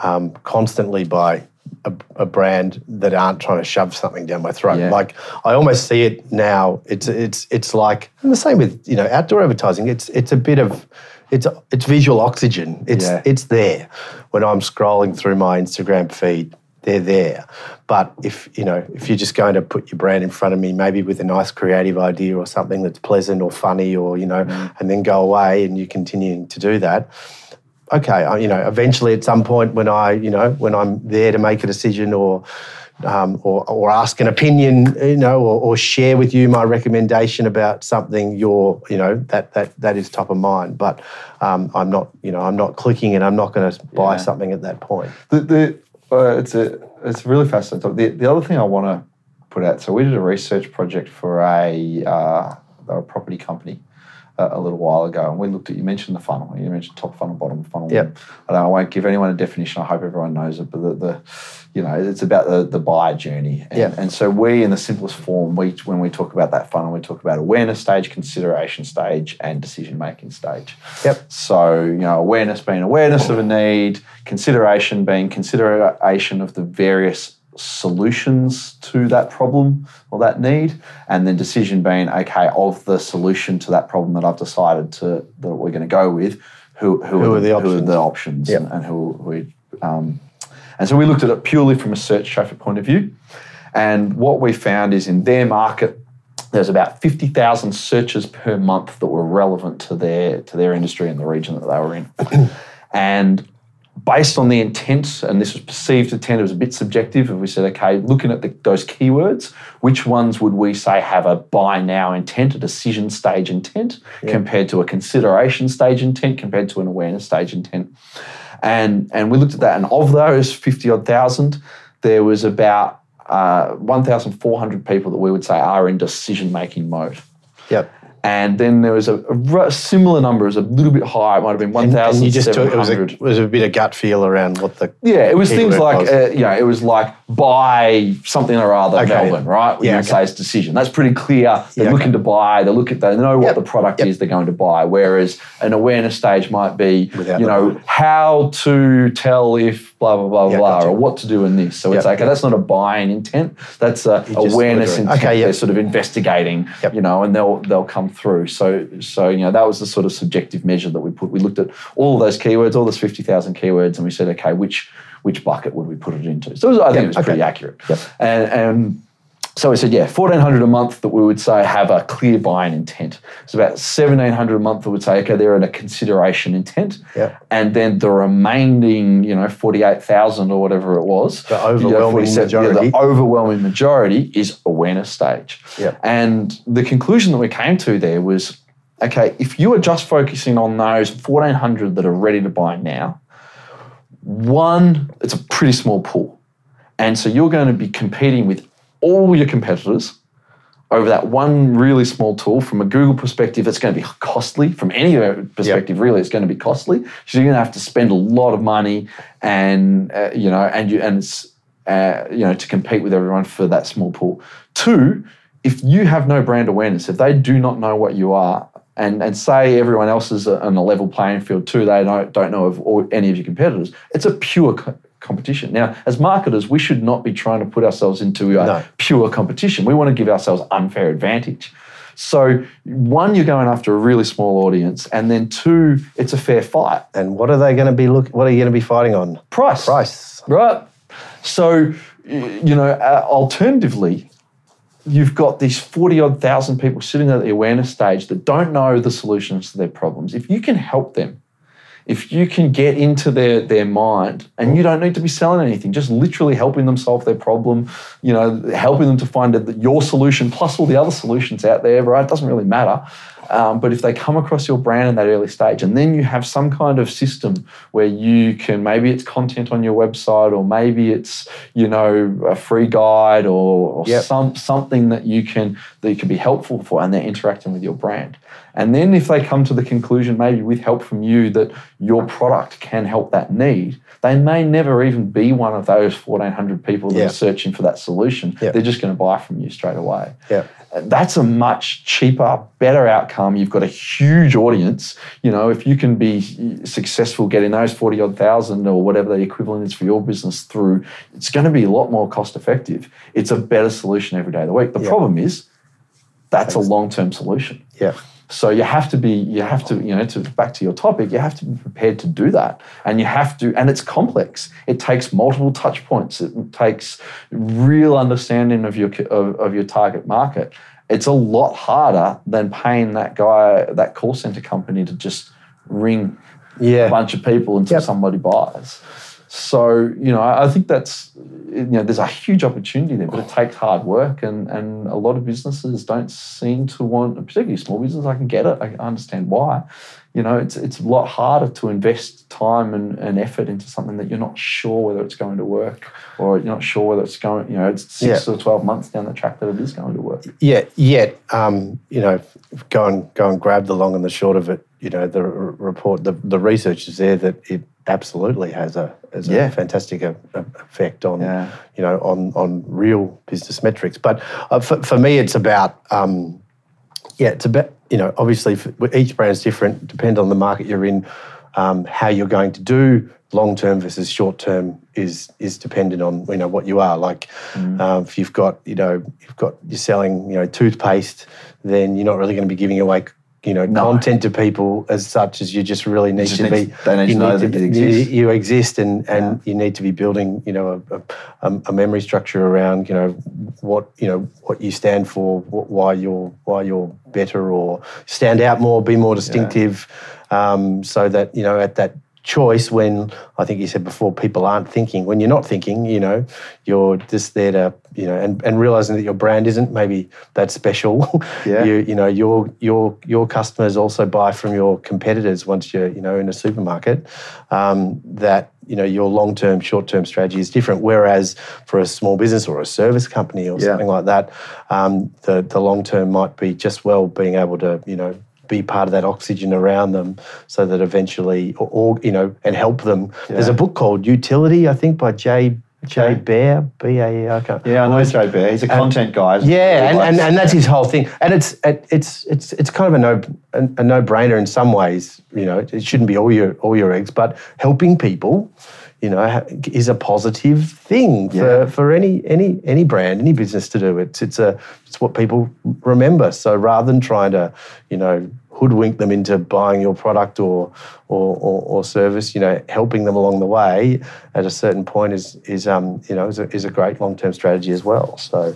[SPEAKER 1] um, constantly by a, a brand that aren't trying to shove something down my throat.
[SPEAKER 2] Yeah.
[SPEAKER 1] Like I almost see it now. It's it's it's like and the same with you know outdoor advertising. It's it's a bit of it's it's visual oxygen. It's
[SPEAKER 2] Yeah.
[SPEAKER 1] it's there when I'm scrolling through my Instagram feed. They're there, but if you know if you're just going to put your brand in front of me, maybe with a nice creative idea or something that's pleasant or funny, or you know, mm. and then go away and you continuing to do that, okay, I, you know, eventually at some point when I, you know, when I'm there to make a decision or, um, or, or ask an opinion, you know, or, or share with you my recommendation about something, you're, you know, that that that is top of mind. But um, I'm not, you know, I'm not clicking and I'm not going to buy
[SPEAKER 2] Yeah.
[SPEAKER 1] something at that point.
[SPEAKER 2] The, the, uh, it's a it's really fascinating. The, the other thing I want to put out. So we did a research project for a, uh, a property company a, a little while ago, and we looked at. You mentioned the funnel. You mentioned top funnel, bottom funnel.
[SPEAKER 1] Yep.
[SPEAKER 2] I, don't, I won't give anyone a definition. I hope everyone knows it. But the, the you know, it's about the, the buyer journey. And,
[SPEAKER 1] Yeah.
[SPEAKER 2] and so we, in the simplest form, we when we talk about that funnel, we talk about awareness stage, consideration stage, and decision making stage.
[SPEAKER 1] Yep.
[SPEAKER 2] So, you know, awareness being awareness of a need, consideration being consideration of the various solutions to that problem or that need, and then decision being, okay, of the solution to that problem that I've decided to that we're going to go with, who, who,
[SPEAKER 1] Who are the options?
[SPEAKER 2] Who are the options
[SPEAKER 1] Yep.
[SPEAKER 2] and, and who we, um, and so we looked at it purely from a search traffic point of view. And what we found is in their market, there's about 50,000 searches per month that were relevant to their to their industry and the region that they were in. and based on the intent, and this was perceived intent, it was a bit subjective. If we said, okay, looking at the, those keywords, which ones would we say have a buy now intent, a decision stage intent, compared to a consideration stage intent, compared to an awareness stage intent? And and we looked at that, and of those 50 odd thousand, there was about uh, 1,400 people that we would say are in decision making mode.
[SPEAKER 1] Yep.
[SPEAKER 2] And then there was a similar number, it was a little bit higher. It might have been
[SPEAKER 1] And, and you just took it was a
[SPEAKER 2] 1,700.
[SPEAKER 1] was a bit of gut feel around what the
[SPEAKER 2] Yeah, it was things like,
[SPEAKER 1] was.
[SPEAKER 2] uh, you know, it was like buy something or other
[SPEAKER 1] Okay.
[SPEAKER 2] Melbourne, right?
[SPEAKER 1] Yeah,
[SPEAKER 2] you would
[SPEAKER 1] okay.
[SPEAKER 2] say it's decision. That's pretty clear. They're
[SPEAKER 1] Yeah,
[SPEAKER 2] looking
[SPEAKER 1] okay.
[SPEAKER 2] to buy. They look at they know what the product
[SPEAKER 1] Yep.
[SPEAKER 2] is they're going to buy. Whereas an awareness stage might be,
[SPEAKER 1] Without
[SPEAKER 2] you know, how to tell if blah blah blah
[SPEAKER 1] Yeah,
[SPEAKER 2] blah,
[SPEAKER 1] gotcha.
[SPEAKER 2] or what to do in this. So it's
[SPEAKER 1] Yep,
[SPEAKER 2] okay. That's not a buying intent. That's a awareness intent.
[SPEAKER 1] Okay, yep.
[SPEAKER 2] They're sort of investigating,
[SPEAKER 1] Yep.
[SPEAKER 2] you know, and they'll they'll come through. So so you know that was the sort of subjective measure that we put. We looked at all of those keywords, all those fifty thousand keywords, and we said, okay, which which bucket would we put it into? So it was, I think it was
[SPEAKER 1] okay.
[SPEAKER 2] pretty accurate.
[SPEAKER 1] Yep.
[SPEAKER 2] And and so we said, yeah, fourteen hundred a month that we would say have a clear buying intent. It's about seventeen hundred a month that would say, okay, they're in a consideration intent.
[SPEAKER 1] Yep.
[SPEAKER 2] And then the remaining, you know, forty eight thousand or whatever it was,
[SPEAKER 1] The
[SPEAKER 2] you know,
[SPEAKER 1] overwhelming
[SPEAKER 2] 47 yeah,
[SPEAKER 1] majority.
[SPEAKER 2] the overwhelming majority is awareness stage.
[SPEAKER 1] Yep.
[SPEAKER 2] And the conclusion that we came to there was, okay, if you are just focusing on those fourteen hundred that are ready to buy now, one, it's a pretty small pool. And so you're going to be competing with all your competitors over that one really small tool. From a Google perspective, it's going to be costly. From any perspective, really, it's going to be costly. So you're going to have to spend a lot of money, and uh, you know, and you and it's uh, you know to compete with everyone for that small pool. Two, if you have no brand awareness, if they do not know what you are, and, and say everyone else is on a level playing field too, they don't, don't know of all, any of your competitors, it's a pure co- competition. Now, as marketers, we should not be trying to put ourselves into a
[SPEAKER 1] No.
[SPEAKER 2] pure competition. We want to give ourselves unfair advantage. So, one, you're going after a really small audience, and then two, it's a fair fight.
[SPEAKER 1] and what are they going to be look? What are you going to be fighting on?
[SPEAKER 2] Price.
[SPEAKER 1] Price.
[SPEAKER 2] Right. So, you know, uh, alternatively, you've got these 40 odd thousand people sitting at the awareness stage that don't know the solutions to their problems. If you can help them, if you can get into their their mind and you don't need to be selling anything, just literally helping them solve their problem, you know, helping them to find a, your solution plus all the other solutions out there, right? It doesn't really matter. Um, but if they come across your brand in that early stage, and then you have some kind of system where you can maybe it's content on your website, or maybe it's you know a free guide, or, or
[SPEAKER 1] Yep.
[SPEAKER 2] some something that you can that you can be helpful for, and they're interacting with your brand. And then if they come to the conclusion, maybe with help from you, that your product can help that need, they may never even be one of those 1,400 people that
[SPEAKER 1] Yeah.
[SPEAKER 2] are searching for that solution.
[SPEAKER 1] Yeah.
[SPEAKER 2] They're just going to buy from you straight away
[SPEAKER 1] Yeah.
[SPEAKER 2] that's a much cheaper, better outcome. You've got a huge audience. You know, if you can be successful getting those 40 odd thousand or whatever the equivalent is for your business through, it's going to be a lot more cost effective. It's a better solution every day of the week. The problem is that's a long term solution.
[SPEAKER 1] Yeah.
[SPEAKER 2] So you have to be, you have to, you know, to back to your topic, you have to be prepared to do that, and you have to, and it's complex. It takes multiple touch points. It takes real understanding of your of, of your target market. It's a lot harder than paying that guy, that call center company, to just ring a bunch of people until
[SPEAKER 1] Yep.
[SPEAKER 2] somebody buys. So you know, I think that's you know, there's a huge opportunity there, but it takes hard work, and and a lot of businesses don't seem to want, particularly small business. I can get it. I understand why. You know, it's it's a lot harder to invest time and, and effort into something that you're not sure whether it's going to work, or you're not sure whether it's going. You know, it's six
[SPEAKER 1] Yeah.
[SPEAKER 2] or twelve months down the track that it is going to work.
[SPEAKER 1] Yeah, yet, um, you know, go and go and grab the long and the short of it. You know, the r- report, the, the research is there that it absolutely has a has a fantastic uh, uh, effect on
[SPEAKER 2] Yeah.
[SPEAKER 1] you know on on real business metrics. But uh, for, for me, it's about um, yeah, it's about you know obviously each brand is different. Depend on the market you're in, um, how you're going to do long term versus short term is is dependent on you know what you are. Like um, if you've got you know you've got you're selling you know toothpaste, then you're not really going to be giving away. You know,
[SPEAKER 2] No.
[SPEAKER 1] content to people as such as you just really need
[SPEAKER 2] just
[SPEAKER 1] to
[SPEAKER 2] need-
[SPEAKER 1] be.
[SPEAKER 2] they need to
[SPEAKER 1] you
[SPEAKER 2] know that it
[SPEAKER 1] you-
[SPEAKER 2] exists.
[SPEAKER 1] You exist, and and
[SPEAKER 2] Yeah.
[SPEAKER 1] you need to be building. You know, a, a, a memory structure around. You know, what you know what you stand for, what, why you're why you're better, or stand out more, be more distinctive, um, so that you know at that choice when I think you said before people aren't thinking when you're not thinking you know you're just there to you know and, and realizing that your brand isn't maybe that special
[SPEAKER 2] Yeah.
[SPEAKER 1] you you know your your your customers also buy from your competitors once you're you know in a supermarket um, that you know your long term short term strategy is different whereas for a small business or a service company or
[SPEAKER 2] Yeah.
[SPEAKER 1] something like that um, the the long term might be just well being able to you know be part of that oxygen around them so that eventually or, or you know and help them there's a book called Youtility i think by jay jay Baer b-a-e i can't
[SPEAKER 2] Yeah, I know Joe Baer. He's a content guy.
[SPEAKER 1] yeah, and, and, and that's his whole thing. And it's it, it's it's it's kind of a no a, a no brainer in some ways. You know, it, shouldn't be all your all your eggs, but helping people, you know, ha- is a positive thing for,
[SPEAKER 2] Yeah.
[SPEAKER 1] for any any any brand, any business to do. It's it's a it's what people remember. So rather than trying to, you know, hoodwink them into buying your product or or, or, or service, you know, helping them along the way at a certain point is is um you know is a, is a great long term strategy as well. So.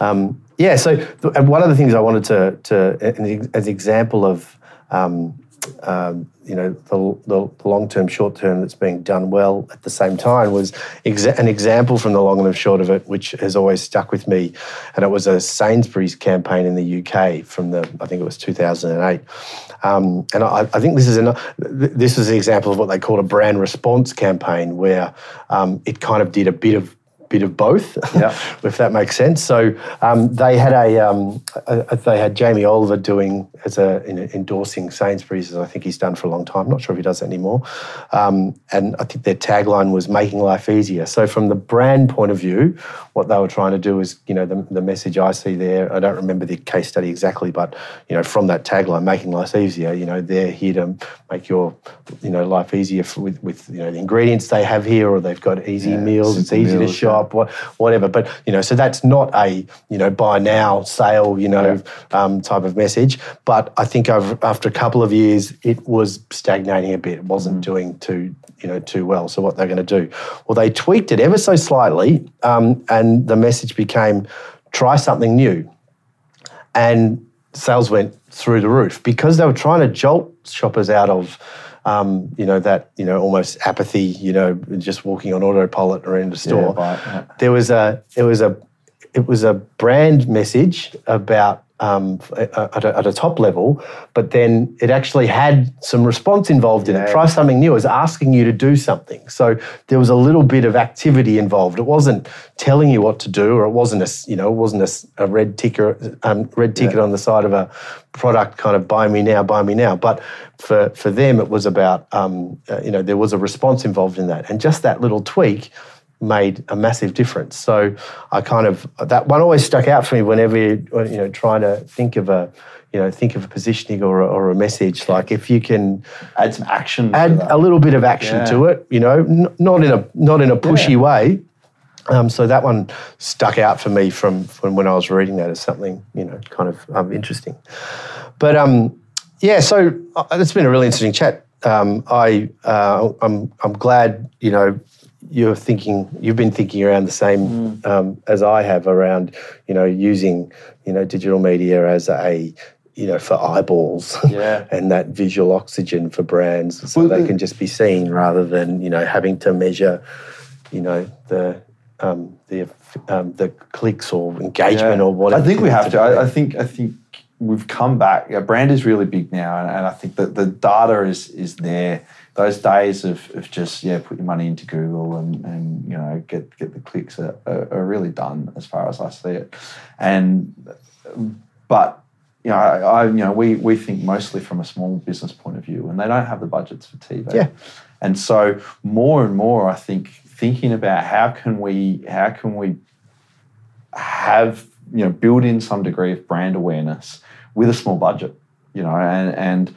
[SPEAKER 1] Um, yeah, so th- one of the things I wanted to, to an- as an example of, um, um, you know, the, the, the long term, short term that's being done well at the same time was exa- an example from the long and the short of it, which has always stuck with me. And it was a Sainsbury's campaign in the UK from the, I think it was 2008. Um, and I, I think this is an, this is an example of what they call a brand response campaign, where um, it kind of did a bit of bit of both,
[SPEAKER 2] Yeah.
[SPEAKER 1] if that makes sense. So um, they had a, um, a, they had Jamie Oliver doing as a in, endorsing Sainsbury's, as I think he's done for a long time. Not sure if he does that anymore. Um, and I think their tagline was "Making life easier." So from the brand point of view, what they were trying to do is, you know, the, the message I see there. I don't remember the case study exactly, but you know, from that tagline, "Making life easier," you know, they're here to make your, you know, life easier for, with with you know the ingredients they have here, or they've got easy
[SPEAKER 2] Yeah,
[SPEAKER 1] meals. It's easy to
[SPEAKER 2] shop. yeah.
[SPEAKER 1] Shop whatever. But you know, so that's not a you know buy now sale you know um, type of message. But I think over, after a couple of years, it was stagnating a bit. It wasn't doing too you know too well. So what they're going to do? Well, they tweaked it ever so slightly, um, and the message became try something new, and sales went through the roof because they were trying to jolt shoppers out of um, you know, that you know almost apathy, you know, just walking on autopilot around a store.
[SPEAKER 2] right, yeah.
[SPEAKER 1] There was a it was a it was a brand message about um, at, a, at a top level, but then it actually had some response involved in it. Try something new. It was asking you to do something. So there was a little bit of activity involved. It wasn't telling you what to do, or it wasn't a you know it wasn't a a, red ticker um, red ticket on the side of a product kind of buy me now, buy me now. But for for them, it was about um, uh, you know there was a response involved in that, and just that little tweak made a massive difference. So I kind of that one always stuck out for me whenever you you know trying to think of a you know think of a positioning or a, or a message. Like if you can
[SPEAKER 2] Add some action.
[SPEAKER 1] add a little bit of action
[SPEAKER 2] Yeah.
[SPEAKER 1] to it, you know, n- not in a not in a pushy
[SPEAKER 2] Yeah.
[SPEAKER 1] way. Um, so that one stuck out for me from, from when I was reading that as something you know kind of um, interesting. But um, yeah, so uh, it's been a really interesting chat. Um, I uh, I'm I'm glad you know you're thinking you've been thinking around the same um, as I have around you know using you know digital media as a you know for eyeballs
[SPEAKER 2] Yeah.
[SPEAKER 1] and that visual oxygen for brands so
[SPEAKER 2] Well,
[SPEAKER 1] they
[SPEAKER 2] the-
[SPEAKER 1] can just be seen rather than you know having to measure you know the um, the um, the clicks or engagement
[SPEAKER 2] Yeah.
[SPEAKER 1] or whatever.
[SPEAKER 2] I think we have to. I, I think. I think we've come back. Yeah, brand is really big now, and, and I think that the data is is there. Those days of, of just yeah, put your money into Google and, and you know get get the clicks are, are, are really done as far as I see it. And but you know, I, I you know we we think mostly from a small business point of view, and they don't have the budgets for TV.
[SPEAKER 1] Yeah.
[SPEAKER 2] And so more and more, I think thinking about how can we how can we have you know build in some degree of brand awareness with a small budget, you know, and and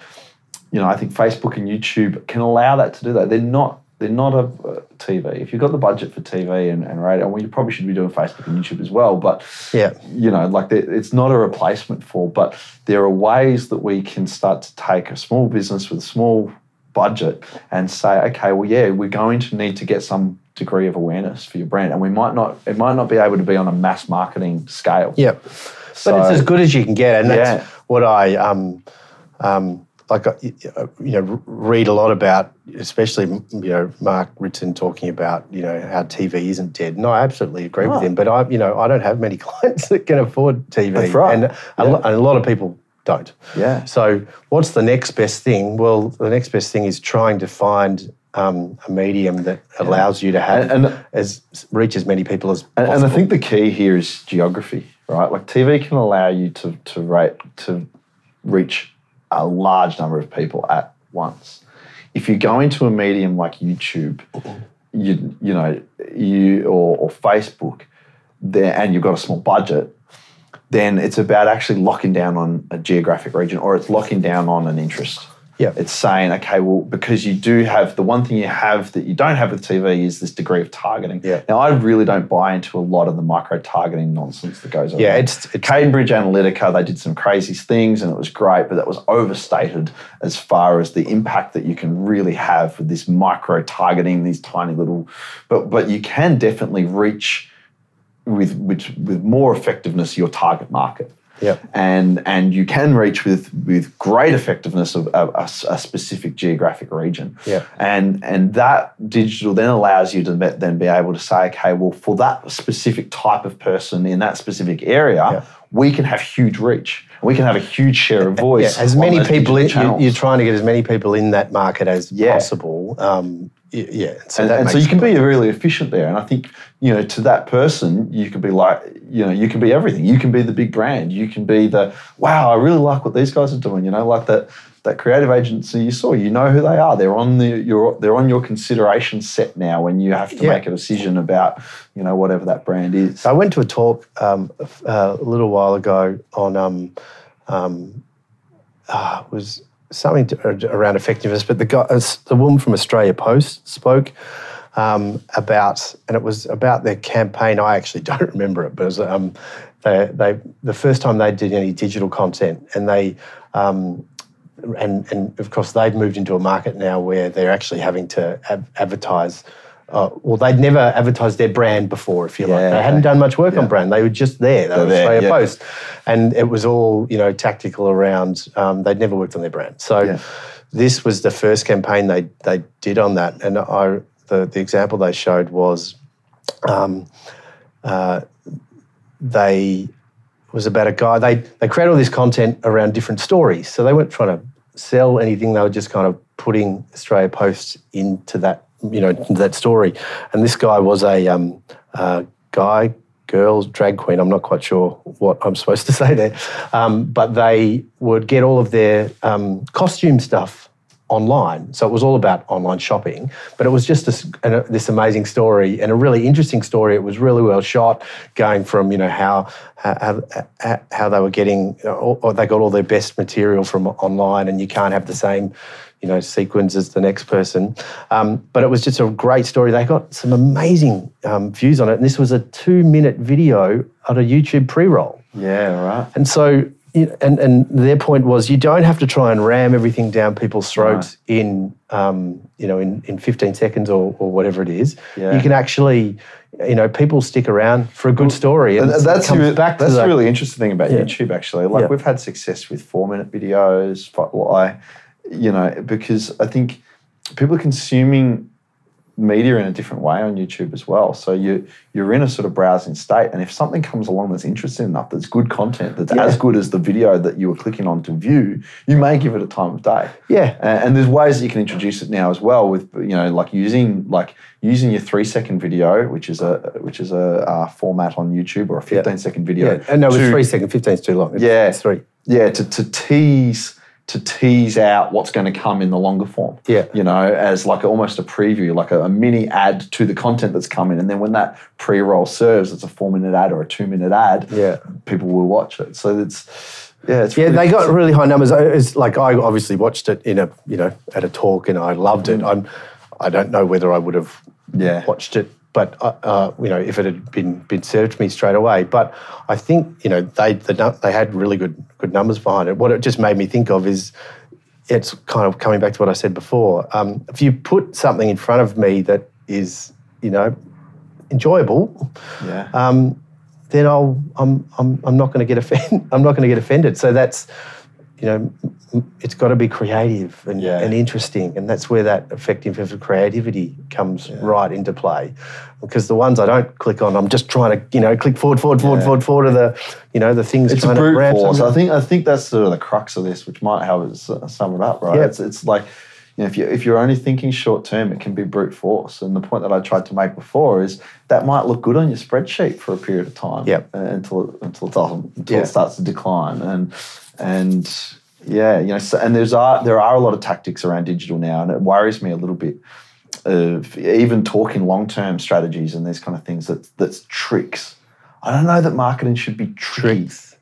[SPEAKER 2] you know I think Facebook and YouTube can allow that to do that. They're not they're not a, uh TV. If you've got the budget for TV and, and radio, well, you probably should be doing Facebook and YouTube as well. But
[SPEAKER 1] Yeah.
[SPEAKER 2] you know, like it's not a replacement for, but there are ways that we can start to take a small business with a small budget and say, okay, well, yeah, we're going to need to get some degree of awareness for your brand, and we might not, it might not be able to be on a mass marketing scale.
[SPEAKER 1] Yep.
[SPEAKER 2] So-
[SPEAKER 1] but it's as good as you can get, and that's what I um, um, like. uh, You know, read a lot about, especially you know Mark Ritson talking about you know how TV isn't dead, and I absolutely agree with him. But I, you know, I don't have many clients that can afford TV,
[SPEAKER 2] That's right.
[SPEAKER 1] and a, lo- and a lot of people don't.
[SPEAKER 2] Yeah.
[SPEAKER 1] So, what's the next best thing? Well, the next best thing is trying to find um, a medium that allows you to have
[SPEAKER 2] And- and-
[SPEAKER 1] as reach as many people as
[SPEAKER 2] And,
[SPEAKER 1] possible.
[SPEAKER 2] and I think the key here is geography, right? Like TV can allow you to to rate to reach a large number of people at once. If you go into a medium like YouTube, you you know you or, or Facebook, there and you've got a small budget, then it's about actually locking down on a geographic region or it's locking down on an interest.
[SPEAKER 1] Yeah.
[SPEAKER 2] It's saying, okay, well, because you do have the one thing you have that you don't have with TV is this degree of targeting.
[SPEAKER 1] Yeah.
[SPEAKER 2] Now, I really don't buy into a lot of the micro targeting nonsense that goes on.
[SPEAKER 1] Yeah, it's- it's-
[SPEAKER 2] Cambridge Analytica. They did some crazy things, and it was great, but that was overstated as far as the impact that you can really have with this micro targeting, these tiny little. But but you can definitely reach with with with more effectiveness your target market
[SPEAKER 1] Yep.
[SPEAKER 2] and and you can reach with with great effectiveness of a, a a specific geographic region.
[SPEAKER 1] Yeah.
[SPEAKER 2] And and that digital then allows you to then be able to say, okay, well, for that specific type of person in that specific area,
[SPEAKER 1] Yeah.
[SPEAKER 2] We can have huge reach. We can have a huge share of
[SPEAKER 1] Yeah,
[SPEAKER 2] voice.
[SPEAKER 1] as many people, in, you're trying to get as many people in that market as
[SPEAKER 2] Yeah.
[SPEAKER 1] possible. Um, yeah, so
[SPEAKER 2] and, and so you can be really efficient there. And I think, you know, to that person, you could be like, you know, you can be everything. You can be the big brand. You can be the, wow, I really like what these guys are doing. You know, like that that creative agency you saw. You know who they are. They're on the your they're on your consideration set now when you have to
[SPEAKER 1] Yeah.
[SPEAKER 2] make a decision about, you know, whatever that brand is.
[SPEAKER 1] I went to a talk um, a a little while ago on um, um, it was something to, around effectiveness, but the guy, the woman from Australia Post spoke um, about, and it was about their campaign. I actually don't remember it, but it was um, they, they the first time they did any digital content, and they. Um, and, and of course, they've moved into a market now where they're actually having to ad- advertise. Uh, well, they'd never advertised their brand before, if you like. They hadn't done much work
[SPEAKER 2] Yeah.
[SPEAKER 1] on brand. They were just there. They were
[SPEAKER 2] there,
[SPEAKER 1] Australia
[SPEAKER 2] yeah.
[SPEAKER 1] Post, and it was all you know tactical around. Um, they'd never worked on their brand, so
[SPEAKER 2] Yeah.
[SPEAKER 1] this was the first campaign they they did on that, and I the the example they showed was, um, uh, they was about a guy. They they create all this content around different stories, so they weren't trying to sell anything. They were just kind of putting Australia Post into that you know that story. And this guy was a um, guy, girl, drag queen. I'm not quite sure what I'm supposed to say there, um, but they would get all of their um, costume stuff online. So it was all about online shopping, but it was just this, an, this amazing story and a really interesting story. It was really well shot, going from you know how how, how, how they were getting, or they got all their best material from online, and you can't have the same you know sequence as the next person. Um, but it was just a great story. They got some amazing um, views on it, and this was a two-minute video on a YouTube pre-roll.
[SPEAKER 2] Yeah, right.
[SPEAKER 1] And so and, and their point was you don't have to try and ram everything down people's throats right. in um, you know in, in 15 seconds or, or whatever it is. Yeah. You can actually you know people stick around for a good story
[SPEAKER 2] and, that's really, that's that. really interesting thing about yeah. YouTube actually. Like yeah. we've had success with four minute videos, I you know because I think people are consuming media in a different way on YouTube as well. So you you're in a sort of browsing state, and if something comes along that's interesting enough, that's good content, that's yeah. as good as the video that you were clicking on to view, you may give it a time of day.
[SPEAKER 1] Yeah,
[SPEAKER 2] and, and there's ways that you can introduce it now as well with you know like using like using your three second video, which is a which is a uh, format on YouTube, or a 15 yeah. second video.
[SPEAKER 1] Yeah, and no, with three second, 15 is too long. It's,
[SPEAKER 2] yeah,
[SPEAKER 1] it's three.
[SPEAKER 2] Yeah, to to tease to tease out what's going to come in the longer form.
[SPEAKER 1] Yeah.
[SPEAKER 2] You know, as like almost a preview, like a, a, mini ad to the content that's coming. And then when that pre roll serves, it's a four minute ad or a two minute ad.
[SPEAKER 1] Yeah.
[SPEAKER 2] People will watch it. So it's, yeah, it's
[SPEAKER 1] yeah. They got really high numbers. It's like I obviously watched it in a you know at a talk and I loved it. Mm. I'm I don't know whether I would have
[SPEAKER 2] yeah.
[SPEAKER 1] watched it but uh, uh, you know, if it had been been served to me straight away. But I think you know they the, they had really good good numbers behind it. What it just made me think of is it's kind of coming back to what I said before. Um, if you put something in front of me that is you know enjoyable,
[SPEAKER 2] yeah.
[SPEAKER 1] Um, then I'll I'm I'm I'm not going to get offended. I'm not going to get offended. So that's you know, it's got to be creative and, yeah. and interesting. And that's where that effectiveness of creativity comes yeah. right into play. Because the ones I don't click on, I'm just trying to, you know, click forward, forward, forward, yeah. forward, forward to the, you know, the things.
[SPEAKER 2] It's a brute force. I think I think that's sort of the crux of this, which might help us sum it up, right? It's, it's like, you know, if you if you're only thinking short term, it can be brute force. And the point that I tried to make before is that might look good on your spreadsheet for a period of time,
[SPEAKER 1] yep.
[SPEAKER 2] Uh, until until it doesn't, until it starts to decline. And and yeah, you know, so, and there's are there are a lot of tactics around digital now, and it worries me a little bit of even talking long term strategies and these kind of things that that's tricks. I don't know that marketing should be tricks,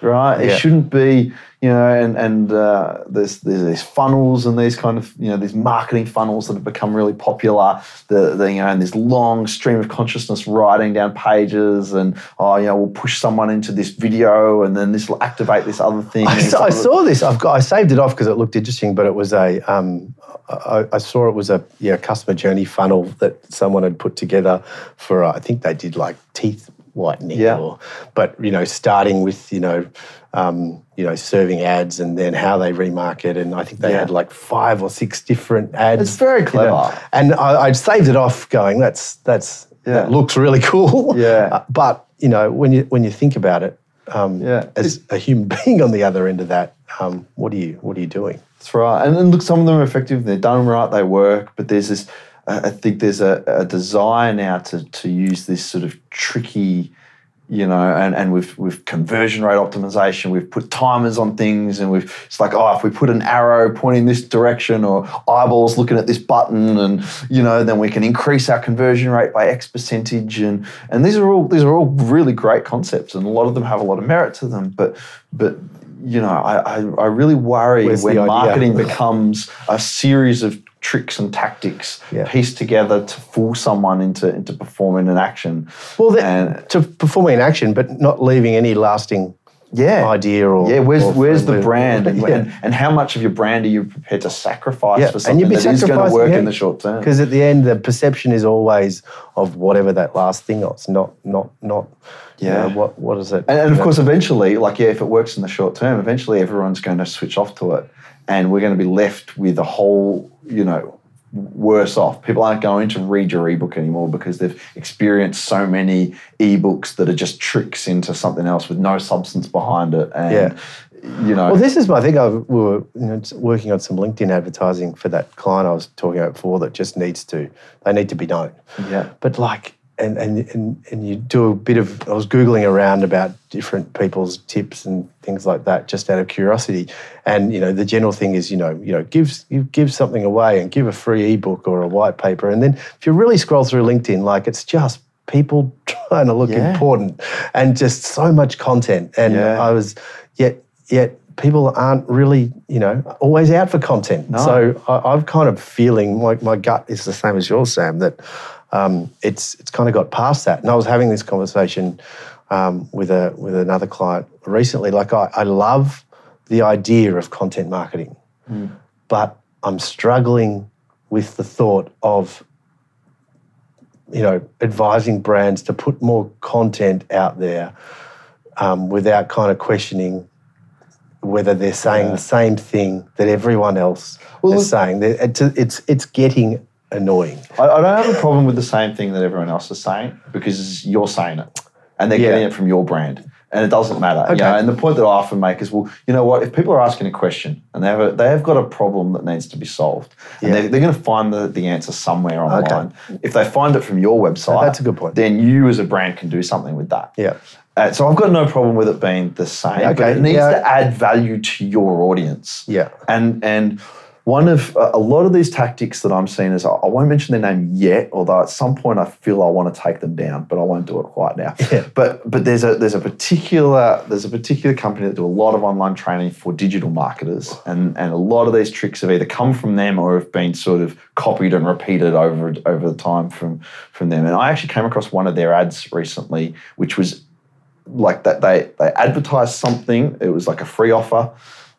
[SPEAKER 2] right? Yeah. It shouldn't be you know, and and uh, there's there's these funnels and these kind of you know these marketing funnels that have become really popular. The, the you know and this long stream of consciousness writing down pages and oh you know we'll push someone into this video and then this will activate this other thing.
[SPEAKER 1] I, saw, I saw this. I've got I saved it off because it looked interesting, but it was a um, I, I, saw it was a yeah customer journey funnel that someone had put together for uh, I think they did like teeth whitening
[SPEAKER 2] yeah.
[SPEAKER 1] or but you know starting with you know um, you know serving ads and then how they remarket and I think they yeah. had like five or six different ads.
[SPEAKER 2] It's very clever. You
[SPEAKER 1] know, and I, I saved it off going that's that's yeah. that looks really cool.
[SPEAKER 2] Yeah.
[SPEAKER 1] Uh, but you know when you when you think about it, um, yeah. as a human being on the other end of that, um, what are you what are you doing?
[SPEAKER 2] That's right. And, and look, some of them are effective. They're done right. They work. But there's this I think there's a, a, desire now to, to use this sort of tricky, you know, and, and with, with conversion rate optimization, we've put timers on things and we've, it's like, oh, if we put an arrow pointing this direction or eyeballs looking at this button and, you know, then we can increase our conversion rate by X percentage. And, and these are all, these are all really great concepts and a lot of them have a lot of merit to them, but, but, you know, I, I, I really worry Where's when marketing becomes a series of tricks and tactics yeah. pieced together to fool someone into into performing an action.
[SPEAKER 1] Well, that, and, to performing an action, but not leaving any lasting
[SPEAKER 2] yeah.
[SPEAKER 1] idea or
[SPEAKER 2] yeah. Where's
[SPEAKER 1] or
[SPEAKER 2] where's the brand and, yeah. and, and how much of your brand are you prepared to sacrifice
[SPEAKER 1] yeah.
[SPEAKER 2] for something that is going to work yeah. in the short term?
[SPEAKER 1] Because at the end, the perception is always of whatever that last thing is not not not You know,
[SPEAKER 2] Yeah.
[SPEAKER 1] what what is it?
[SPEAKER 2] And, and of course, eventually, like yeah, if it works in the short term, eventually everyone's going to switch off to it, and we're going to be left with a whole, you know, worse off. People aren't going to read your ebook anymore because they've experienced so many ebooks that are just tricks into something else with no substance behind it, and
[SPEAKER 1] Yeah.
[SPEAKER 2] you know,
[SPEAKER 1] Well, this is my thing. I we were you know, working on some LinkedIn advertising for that client I was talking about before that just needs to, they need to be known.
[SPEAKER 2] yeah,
[SPEAKER 1] But like, and, and, and, and you do a bit of, I was Googling around about different people's tips and things like that just out of curiosity. And, you know, the general thing is, you know, you know, give, you give something away and give a free ebook or a white paper. And then if you really scroll through LinkedIn, like it's just people trying to look
[SPEAKER 2] Yeah.
[SPEAKER 1] important and just so much content. And
[SPEAKER 2] Yeah.
[SPEAKER 1] I was, yet, yet people aren't really, you know, always out for content.
[SPEAKER 2] No.
[SPEAKER 1] So I, I'm kind of feeling like my gut is the same as yours, Sam, that um, it's it's kind of got past that. And I was having this conversation um, with a with another client recently. Like I, I love the idea of content marketing, but I'm struggling with the thought of you know advising brands to put more content out there um, without kind of questioning whether they're saying
[SPEAKER 2] Yeah.
[SPEAKER 1] the same thing that everyone else
[SPEAKER 2] Well,
[SPEAKER 1] is saying. It's, it's, it's getting annoying.
[SPEAKER 2] I, I don't have a problem with the same thing that everyone else is saying because you're saying it and they're
[SPEAKER 1] Yeah.
[SPEAKER 2] getting it from your brand. And it doesn't matter. You
[SPEAKER 1] Okay.
[SPEAKER 2] know, and the point that I often make is, well, you know what? If people are asking a question and they have, a, they have got a problem that needs to be solved, and
[SPEAKER 1] Yeah.
[SPEAKER 2] they're, they're going to find the, the answer somewhere online. Okay. If they find it from your website,
[SPEAKER 1] That's a good point.
[SPEAKER 2] then you as a brand can do something with that.
[SPEAKER 1] Yeah.
[SPEAKER 2] Uh, so I've got no problem with it being the same, but it needs
[SPEAKER 1] yeah.
[SPEAKER 2] to add value to your audience.
[SPEAKER 1] Yeah.
[SPEAKER 2] And and one of a lot of these tactics that I'm seeing is I I won't mention their name yet, although at some point I feel I want to take them down, but I won't do it quite now.
[SPEAKER 1] Yeah.
[SPEAKER 2] But but there's a there's a particular there's a particular company that do a lot of online training for digital marketers, and and a lot of these tricks have either come from them or have been sort of copied and repeated over over the time from from them. And I actually came across one of their ads recently, which was like that they they advertised something. It was like a free offer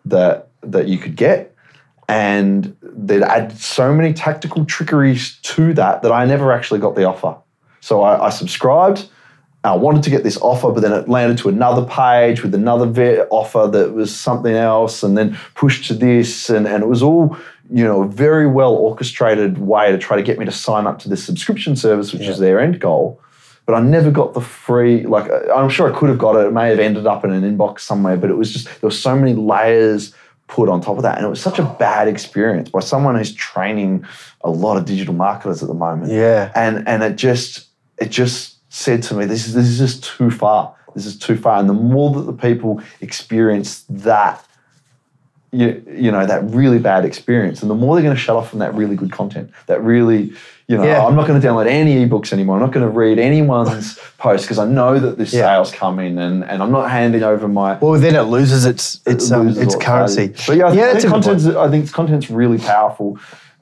[SPEAKER 2] that that you could get, and they'd add so many tactical trickeries to that that I never actually got the offer. So I, I subscribed. I wanted to get this offer, but then it landed to another page with another ve- offer that was something else, and then pushed to this, and, and it was all you know a very well orchestrated way to try to get me to sign up to this subscription service, which is their end goal but I never got the free. Like I'm sure I could have got it. It may have ended up in an inbox somewhere, but it was just there were so many layers put on top of that, and it was such a bad experience by someone who's training a lot of digital marketers at the moment.
[SPEAKER 1] Yeah.
[SPEAKER 2] and and it just it just said to me, this is this is just too far. This is too far, and the more that the people experience that you, you know that really bad experience and the more they're going to shut off from that really good content that really you know
[SPEAKER 1] Yeah.
[SPEAKER 2] i'm not going to download any ebooks anymore i'm not going to read anyone's post because i know that this
[SPEAKER 1] Yeah.
[SPEAKER 2] sales coming and, and i'm not handing over my
[SPEAKER 1] Well, then it loses its its um,
[SPEAKER 2] loses
[SPEAKER 1] its currency.
[SPEAKER 2] value. but yeah, I think,
[SPEAKER 1] a good
[SPEAKER 2] content's. I think content's really powerful.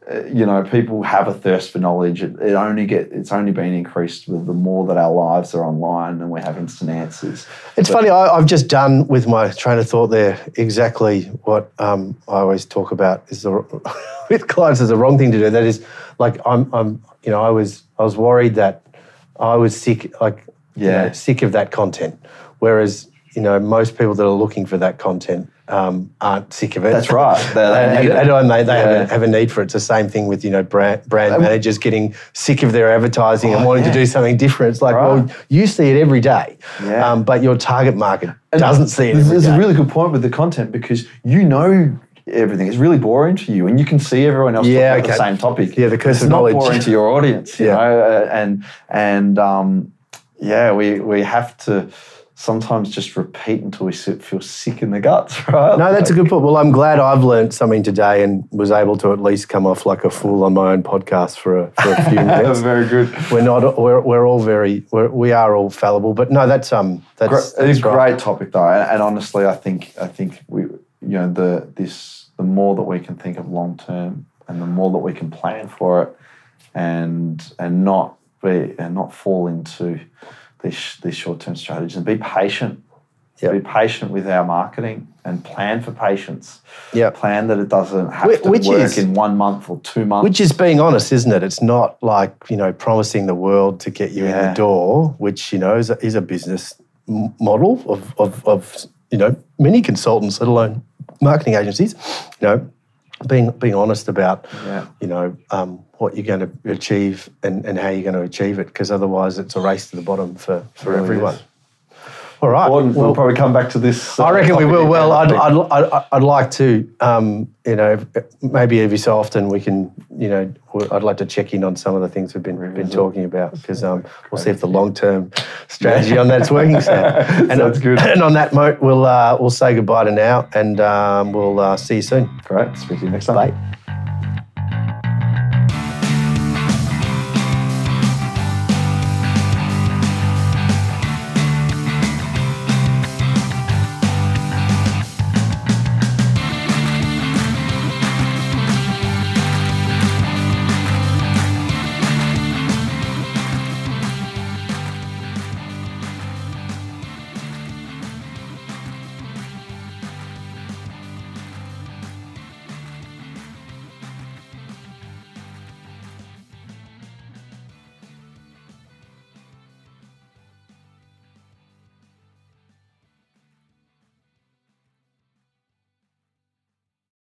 [SPEAKER 2] Uh, you know, people have a thirst for knowledge. It, it only get it's only been increased with the more that our lives are online and we have instant answers.
[SPEAKER 1] It's funny. I, I've just done with my train of thought there exactly what um, I always talk about is the with clients is the wrong thing to do. That is, like I'm, I'm, you know, I was, I was worried that I was sick, like, you know,
[SPEAKER 2] Yeah.
[SPEAKER 1] sick of that content. Whereas, you know, most people that are looking for that content um, aren't sick of it.
[SPEAKER 2] That's right. They- they
[SPEAKER 1] and, and- and they, they have, a, have a need for it. It's the same thing with, you know, brand, brand managers getting sick of their advertising and
[SPEAKER 2] Oh,
[SPEAKER 1] wanting
[SPEAKER 2] yeah.
[SPEAKER 1] to do something different. It's like,
[SPEAKER 2] Right.
[SPEAKER 1] well, you see it every day,
[SPEAKER 2] Yeah.
[SPEAKER 1] um, but your target market doesn't see it.
[SPEAKER 2] There's,
[SPEAKER 1] every
[SPEAKER 2] a really good point with the content because you know everything. It's really boring to you, and you can see everyone else
[SPEAKER 1] Yeah,
[SPEAKER 2] about the same topic.
[SPEAKER 1] Yeah, the curse
[SPEAKER 2] it's
[SPEAKER 1] of
[SPEAKER 2] not boring to your audience, you
[SPEAKER 1] Yeah.
[SPEAKER 2] know, uh, and and um, yeah, we we have to sometimes just repeat until we sit, feel sick in the guts, right?
[SPEAKER 1] No, that's a good point. Well, I'm glad I've learned something today and was able to at least come off like a fool on my own podcast for a, for a few minutes.
[SPEAKER 2] very good.
[SPEAKER 1] We're not. We're, we're all very. We're, we are all fallible. But no, that's um. That's,
[SPEAKER 2] Great, it's
[SPEAKER 1] that's
[SPEAKER 2] a
[SPEAKER 1] right.
[SPEAKER 2] great topic though, and, and honestly, I think I think we you know the this the more that we can think of long term, and the more that we can plan for it, and and not be and not fall into these these short term strategies, and be patient.
[SPEAKER 1] Yep.
[SPEAKER 2] Be patient with our marketing and plan for patience.
[SPEAKER 1] Yep.
[SPEAKER 2] Plan that it doesn't have
[SPEAKER 1] Whi-
[SPEAKER 2] to
[SPEAKER 1] which
[SPEAKER 2] work
[SPEAKER 1] is-
[SPEAKER 2] in one month or two months.
[SPEAKER 1] Which is being honest, isn't it? It's not like you know promising the world to get you in the door, which you know is a, is a business model of, of, of you know many consultants, let alone marketing agencies. You know, being being honest about
[SPEAKER 2] Yeah.
[SPEAKER 1] you know um, what you're going to achieve and, and how you're going to achieve it, because otherwise it's a race to the bottom for for
[SPEAKER 2] Really
[SPEAKER 1] everyone.
[SPEAKER 2] is.
[SPEAKER 1] All right.
[SPEAKER 2] We'll, we'll probably come back to this. uh,
[SPEAKER 1] I reckon we will. Well, I'd. I'd, I'd, I'd like to, um, you know, maybe every so often we can, you know, I'd like to check in on some of the things we've been been talking about because um, we'll see if the long term strategy on that's working. So, and,
[SPEAKER 2] Sounds good.
[SPEAKER 1] And on that note, we'll uh, we'll say goodbye to now, and um, we'll uh, see you soon.
[SPEAKER 2] Great. Speak to you next time.
[SPEAKER 1] Bye.